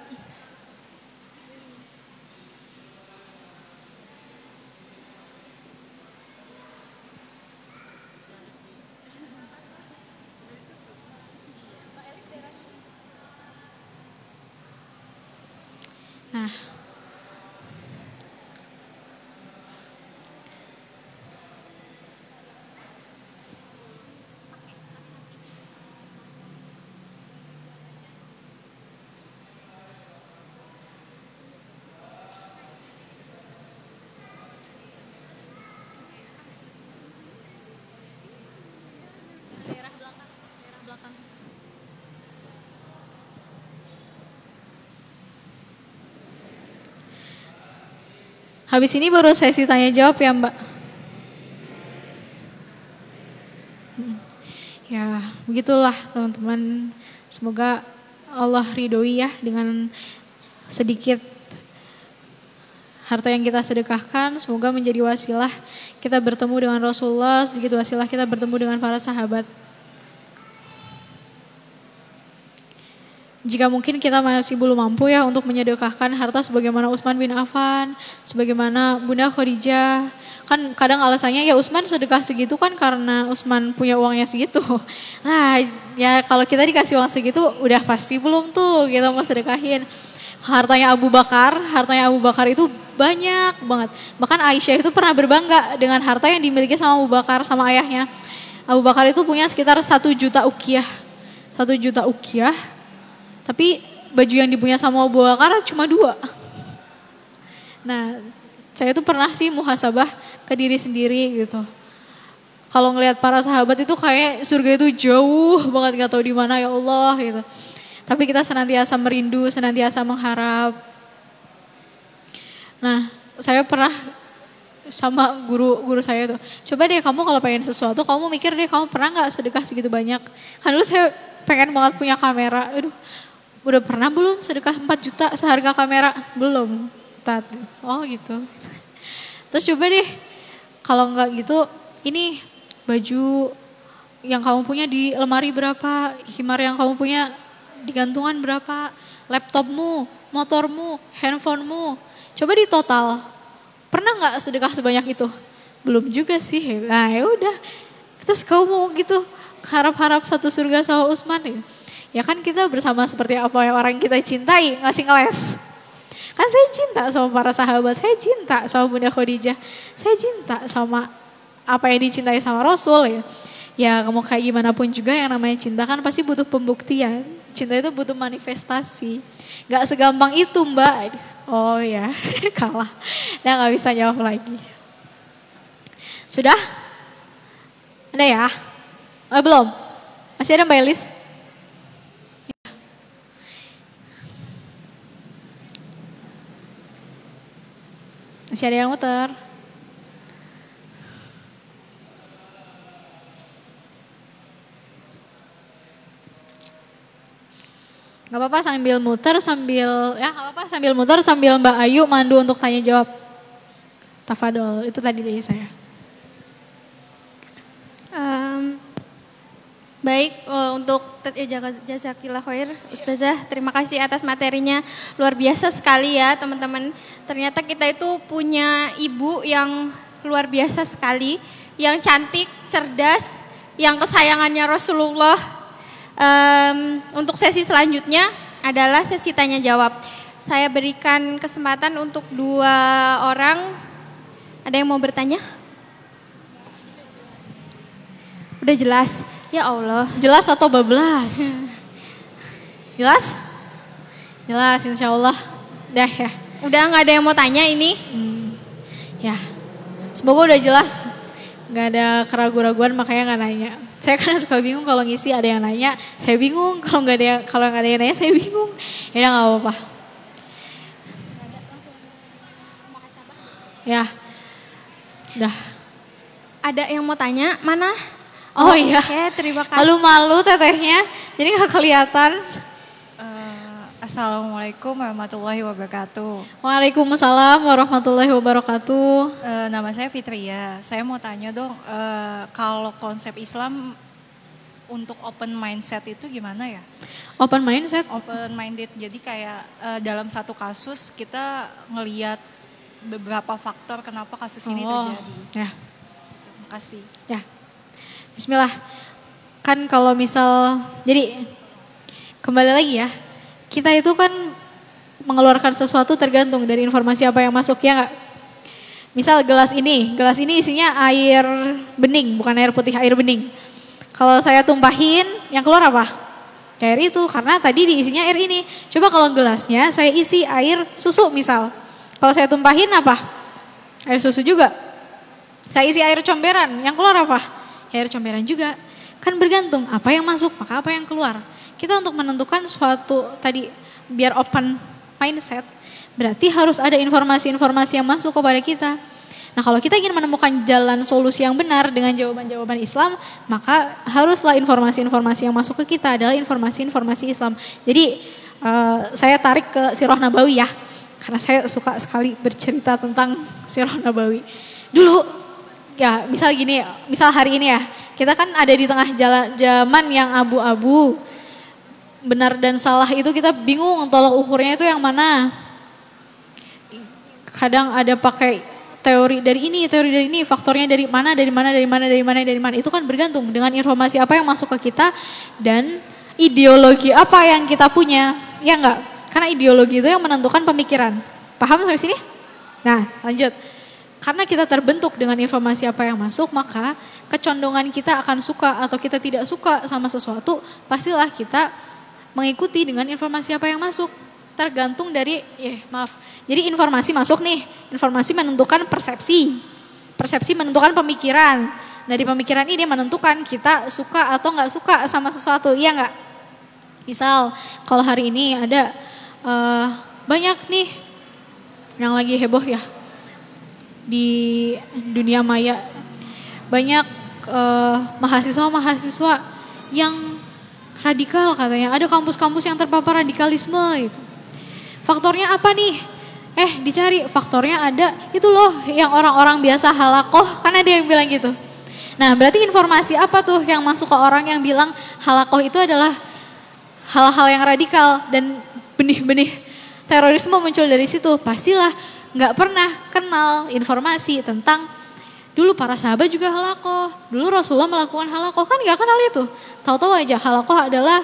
Nah, Habis ini baru sesi tanya jawab ya Mbak. Hmm. Ya begitulah teman-teman. Semoga Allah ridhoi ya dengan sedikit harta yang kita sedekahkan. Semoga menjadi wasilah kita bertemu dengan Rasulullah, sedikit wasilah kita bertemu dengan para sahabat. Jika mungkin kita masih belum mampu ya untuk menyedekahkan harta sebagaimana Utsman bin Affan, sebagaimana Bunda Khadijah. Kan kadang alasannya ya Utsman sedekah segitu kan karena Utsman punya uangnya segitu. Nah, ya kalau kita dikasih uang segitu udah pasti belum tuh kita mau sedekahin. Hartanya Abu Bakar, hartanya Abu Bakar itu banyak banget. Bahkan Aisyah itu pernah berbangga dengan harta yang dimiliki sama Abu Bakar sama ayahnya. Abu Bakar itu punya sekitar satu juta ukiah. Satu juta ukiah tapi baju yang dipunya sama Abu Bakar cuma dua. Nah, saya tuh pernah sih muhasabah ke diri sendiri gitu. Kalau ngelihat para sahabat itu kayak surga itu jauh banget nggak tahu di mana ya Allah gitu. Tapi kita senantiasa merindu, senantiasa mengharap. Nah, saya pernah sama guru guru saya tuh. Coba deh kamu kalau pengen sesuatu, kamu mikir deh kamu pernah nggak sedekah segitu banyak? Kan dulu saya pengen banget punya kamera. Aduh, udah pernah belum sedekah 4 juta seharga kamera? Belum. Tadi. Oh gitu. Terus coba deh, kalau nggak gitu, ini baju yang kamu punya di lemari berapa, himar yang kamu punya di gantungan berapa, laptopmu, motormu, handphonemu, coba di total. Pernah nggak sedekah sebanyak itu? Belum juga sih. Nah ya udah. Terus kamu mau gitu harap-harap satu surga sama Usman ya? Ya kan kita bersama seperti apa yang orang kita cintai, ngasih ngeles. Kan saya cinta sama para sahabat, saya cinta sama Bunda Khadijah, saya cinta sama apa yang dicintai sama Rasul ya. Ya kamu kayak gimana pun juga yang namanya cinta kan pasti butuh pembuktian. Cinta itu butuh manifestasi. Gak segampang itu mbak. Oh ya kalah. Nah gak bisa jawab lagi. Sudah? Ada ya? Oh, belum? Masih ada Mbak Elis? Masih ada yang muter. Gak apa-apa sambil muter sambil ya gak apa-apa sambil muter sambil Mbak Ayu mandu untuk tanya jawab. Tafadol itu tadi dari saya. Um, baik uh, untuk jazakillah khair Ustazah terima kasih atas materinya. Luar biasa sekali ya teman-teman. Ternyata kita itu punya ibu yang luar biasa sekali yang cantik cerdas yang kesayangannya Rasulullah. Um, untuk sesi selanjutnya adalah sesi tanya jawab. Saya berikan kesempatan untuk dua orang. Ada yang mau bertanya? Udah jelas. Ya Allah. Jelas atau bablas? jelas? Jelas insya Allah. Udah ya. Udah nggak ada yang mau tanya ini? Hmm. Ya. Semoga udah jelas. Gak ada keraguan-raguan makanya nggak nanya. Saya kan suka bingung kalau ngisi ada yang nanya, saya bingung. Kalau nggak ada kalau nggak ada yang nanya, saya bingung. Ya nggak apa-apa. Ya, udah. Ada yang mau tanya? Mana? Oh, oh iya. Oke, terima kasih. Malu-malu tetehnya, jadi nggak kelihatan. Uh, Assalamualaikum warahmatullahi wabarakatuh. Waalaikumsalam warahmatullahi wabarakatuh. Uh, nama saya Fitria. Saya mau tanya dong, uh, kalau konsep Islam untuk open mindset itu gimana ya? Open mindset? Open minded. Jadi kayak uh, dalam satu kasus kita ngeliat beberapa faktor kenapa kasus oh, ini terjadi. Ya. Terima kasih. Ya. Bismillah. Kan kalau misal, jadi kembali lagi ya, kita itu kan mengeluarkan sesuatu tergantung dari informasi apa yang masuk ya nggak. Misal gelas ini, gelas ini isinya air bening, bukan air putih, air bening. Kalau saya tumpahin, yang keluar apa? Air itu, karena tadi diisinya air ini. Coba kalau gelasnya saya isi air susu misal. Kalau saya tumpahin apa? Air susu juga. Saya isi air comberan, yang keluar apa? Air comberan juga. Kan bergantung apa yang masuk, maka apa yang keluar. Kita untuk menentukan suatu tadi biar open mindset, berarti harus ada informasi-informasi yang masuk kepada kita. Nah kalau kita ingin menemukan jalan solusi yang benar dengan jawaban-jawaban Islam, maka haruslah informasi-informasi yang masuk ke kita adalah informasi-informasi Islam. Jadi uh, saya tarik ke Sirah Nabawi ya, karena saya suka sekali bercerita tentang Sirah Nabawi. Dulu ya misal gini, misal hari ini ya, kita kan ada di tengah jalan zaman yang abu-abu. benar dan salah itu kita bingung tolak ukurnya itu yang mana. Kadang ada pakai teori dari ini, teori dari ini, faktornya dari mana, dari mana, dari mana, dari mana, dari mana. Itu kan bergantung dengan informasi apa yang masuk ke kita dan ideologi apa yang kita punya. Ya enggak? Karena ideologi itu yang menentukan pemikiran. Paham sampai sini? Nah, lanjut. Karena kita terbentuk dengan informasi apa yang masuk, maka kecondongan kita akan suka atau kita tidak suka sama sesuatu, pastilah kita mengikuti dengan informasi apa yang masuk. Tergantung dari, ya maaf, jadi informasi masuk nih, informasi menentukan persepsi. Persepsi menentukan pemikiran. Dari pemikiran ini menentukan kita suka atau nggak suka sama sesuatu, iya nggak? Misal, kalau hari ini ada uh, banyak nih yang lagi heboh ya di dunia maya banyak uh, mahasiswa-mahasiswa yang radikal katanya. Ada kampus-kampus yang terpapar radikalisme itu. Faktornya apa nih? Eh dicari faktornya ada itu loh yang orang-orang biasa halakoh kan ada yang bilang gitu. Nah berarti informasi apa tuh yang masuk ke orang yang bilang halakoh itu adalah hal-hal yang radikal dan benih-benih terorisme muncul dari situ. Pastilah nggak pernah kenal informasi tentang Dulu para sahabat juga halakoh. Dulu Rasulullah melakukan halakoh kan nggak kenal itu. Tahu-tahu aja halakoh adalah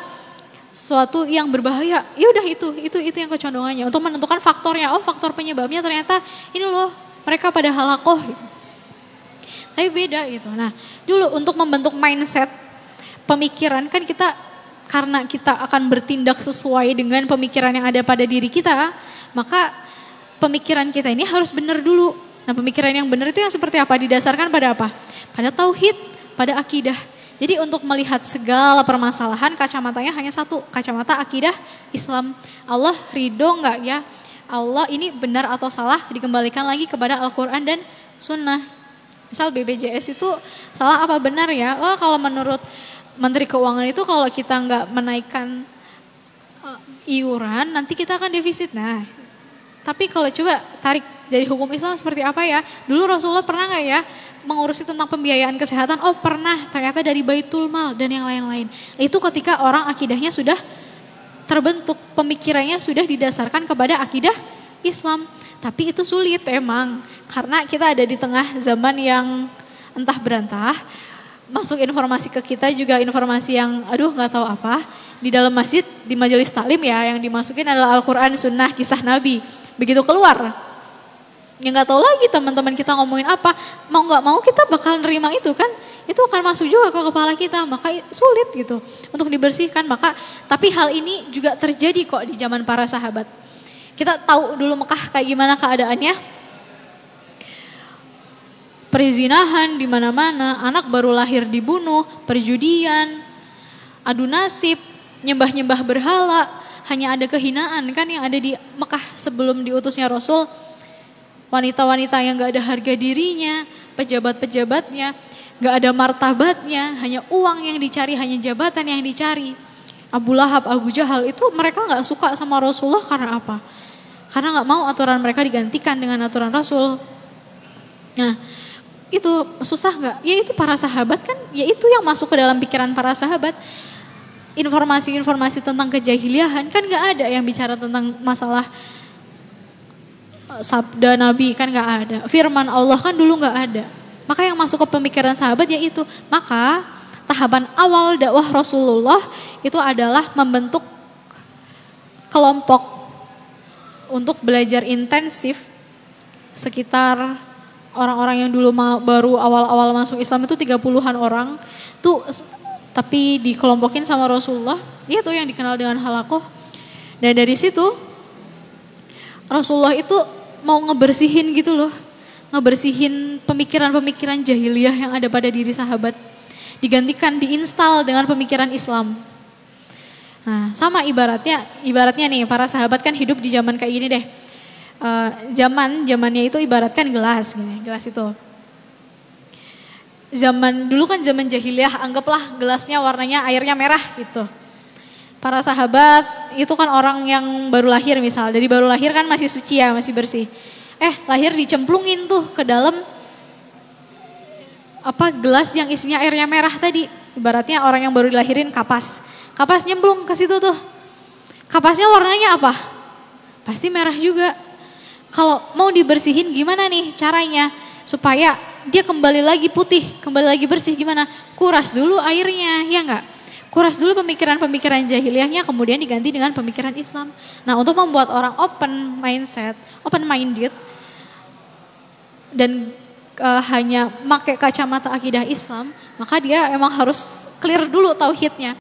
suatu yang berbahaya. Ya udah itu, itu itu yang kecondongannya untuk menentukan faktornya. Oh, faktor penyebabnya ternyata ini loh mereka pada halakoh gitu. Tapi beda gitu. Nah, dulu untuk membentuk mindset pemikiran kan kita karena kita akan bertindak sesuai dengan pemikiran yang ada pada diri kita, maka pemikiran kita ini harus benar dulu. Nah pemikiran yang benar itu yang seperti apa? Didasarkan pada apa? Pada tauhid, pada akidah. Jadi untuk melihat segala permasalahan kacamatanya hanya satu, kacamata akidah Islam. Allah ridho enggak ya? Allah ini benar atau salah dikembalikan lagi kepada Al-Quran dan Sunnah. Misal BPJS itu salah apa benar ya? Oh kalau menurut Menteri Keuangan itu kalau kita nggak menaikkan uh, iuran nanti kita akan defisit. Nah, tapi kalau coba tarik dari hukum Islam seperti apa ya? Dulu Rasulullah pernah nggak ya mengurusi tentang pembiayaan kesehatan? Oh pernah, ternyata dari Baitul Mal dan yang lain-lain. Itu ketika orang akidahnya sudah terbentuk, pemikirannya sudah didasarkan kepada akidah Islam. Tapi itu sulit emang, karena kita ada di tengah zaman yang entah berantah, masuk informasi ke kita juga informasi yang aduh nggak tahu apa. Di dalam masjid, di majelis taklim ya, yang dimasukin adalah Al-Quran, Sunnah, Kisah Nabi. Begitu keluar, Ya nggak tahu lagi teman-teman kita ngomongin apa. Mau nggak mau kita bakal nerima itu kan. Itu akan masuk juga ke kepala kita. Maka sulit gitu untuk dibersihkan. Maka tapi hal ini juga terjadi kok di zaman para sahabat. Kita tahu dulu Mekah kayak gimana keadaannya. Perizinahan di mana-mana, anak baru lahir dibunuh, perjudian, adu nasib, nyembah-nyembah berhala, hanya ada kehinaan kan yang ada di Mekah sebelum diutusnya Rasul wanita-wanita yang gak ada harga dirinya, pejabat-pejabatnya, gak ada martabatnya, hanya uang yang dicari, hanya jabatan yang dicari. Abu Lahab, Abu Jahal itu mereka gak suka sama Rasulullah karena apa? Karena gak mau aturan mereka digantikan dengan aturan Rasul. Nah, itu susah gak? Ya itu para sahabat kan, ya itu yang masuk ke dalam pikiran para sahabat. Informasi-informasi tentang kejahiliahan kan gak ada yang bicara tentang masalah sabda Nabi kan nggak ada. Firman Allah kan dulu nggak ada. Maka yang masuk ke pemikiran sahabat yaitu maka tahapan awal dakwah Rasulullah itu adalah membentuk kelompok untuk belajar intensif sekitar orang-orang yang dulu baru awal-awal masuk Islam itu 30-an orang tuh tapi dikelompokin sama Rasulullah dia tuh yang dikenal dengan halakoh dan dari situ Rasulullah itu mau ngebersihin gitu loh. Ngebersihin pemikiran-pemikiran jahiliyah yang ada pada diri sahabat. Digantikan, diinstal dengan pemikiran Islam. Nah sama ibaratnya, ibaratnya nih para sahabat kan hidup di zaman kayak gini deh. Uh, zaman, zamannya itu ibaratkan gelas, gini, gelas itu. Zaman dulu kan zaman jahiliyah, anggaplah gelasnya warnanya airnya merah gitu para sahabat itu kan orang yang baru lahir misal. Jadi baru lahir kan masih suci ya, masih bersih. Eh lahir dicemplungin tuh ke dalam apa gelas yang isinya airnya merah tadi. Ibaratnya orang yang baru dilahirin kapas. kapas nyemplung ke situ tuh. Kapasnya warnanya apa? Pasti merah juga. Kalau mau dibersihin gimana nih caranya supaya dia kembali lagi putih, kembali lagi bersih gimana? Kuras dulu airnya, ya enggak? Kuras dulu pemikiran-pemikiran jahiliyahnya kemudian diganti dengan pemikiran Islam. Nah, untuk membuat orang open mindset, open minded dan uh, hanya pakai kacamata akidah Islam, maka dia emang harus clear dulu tauhidnya.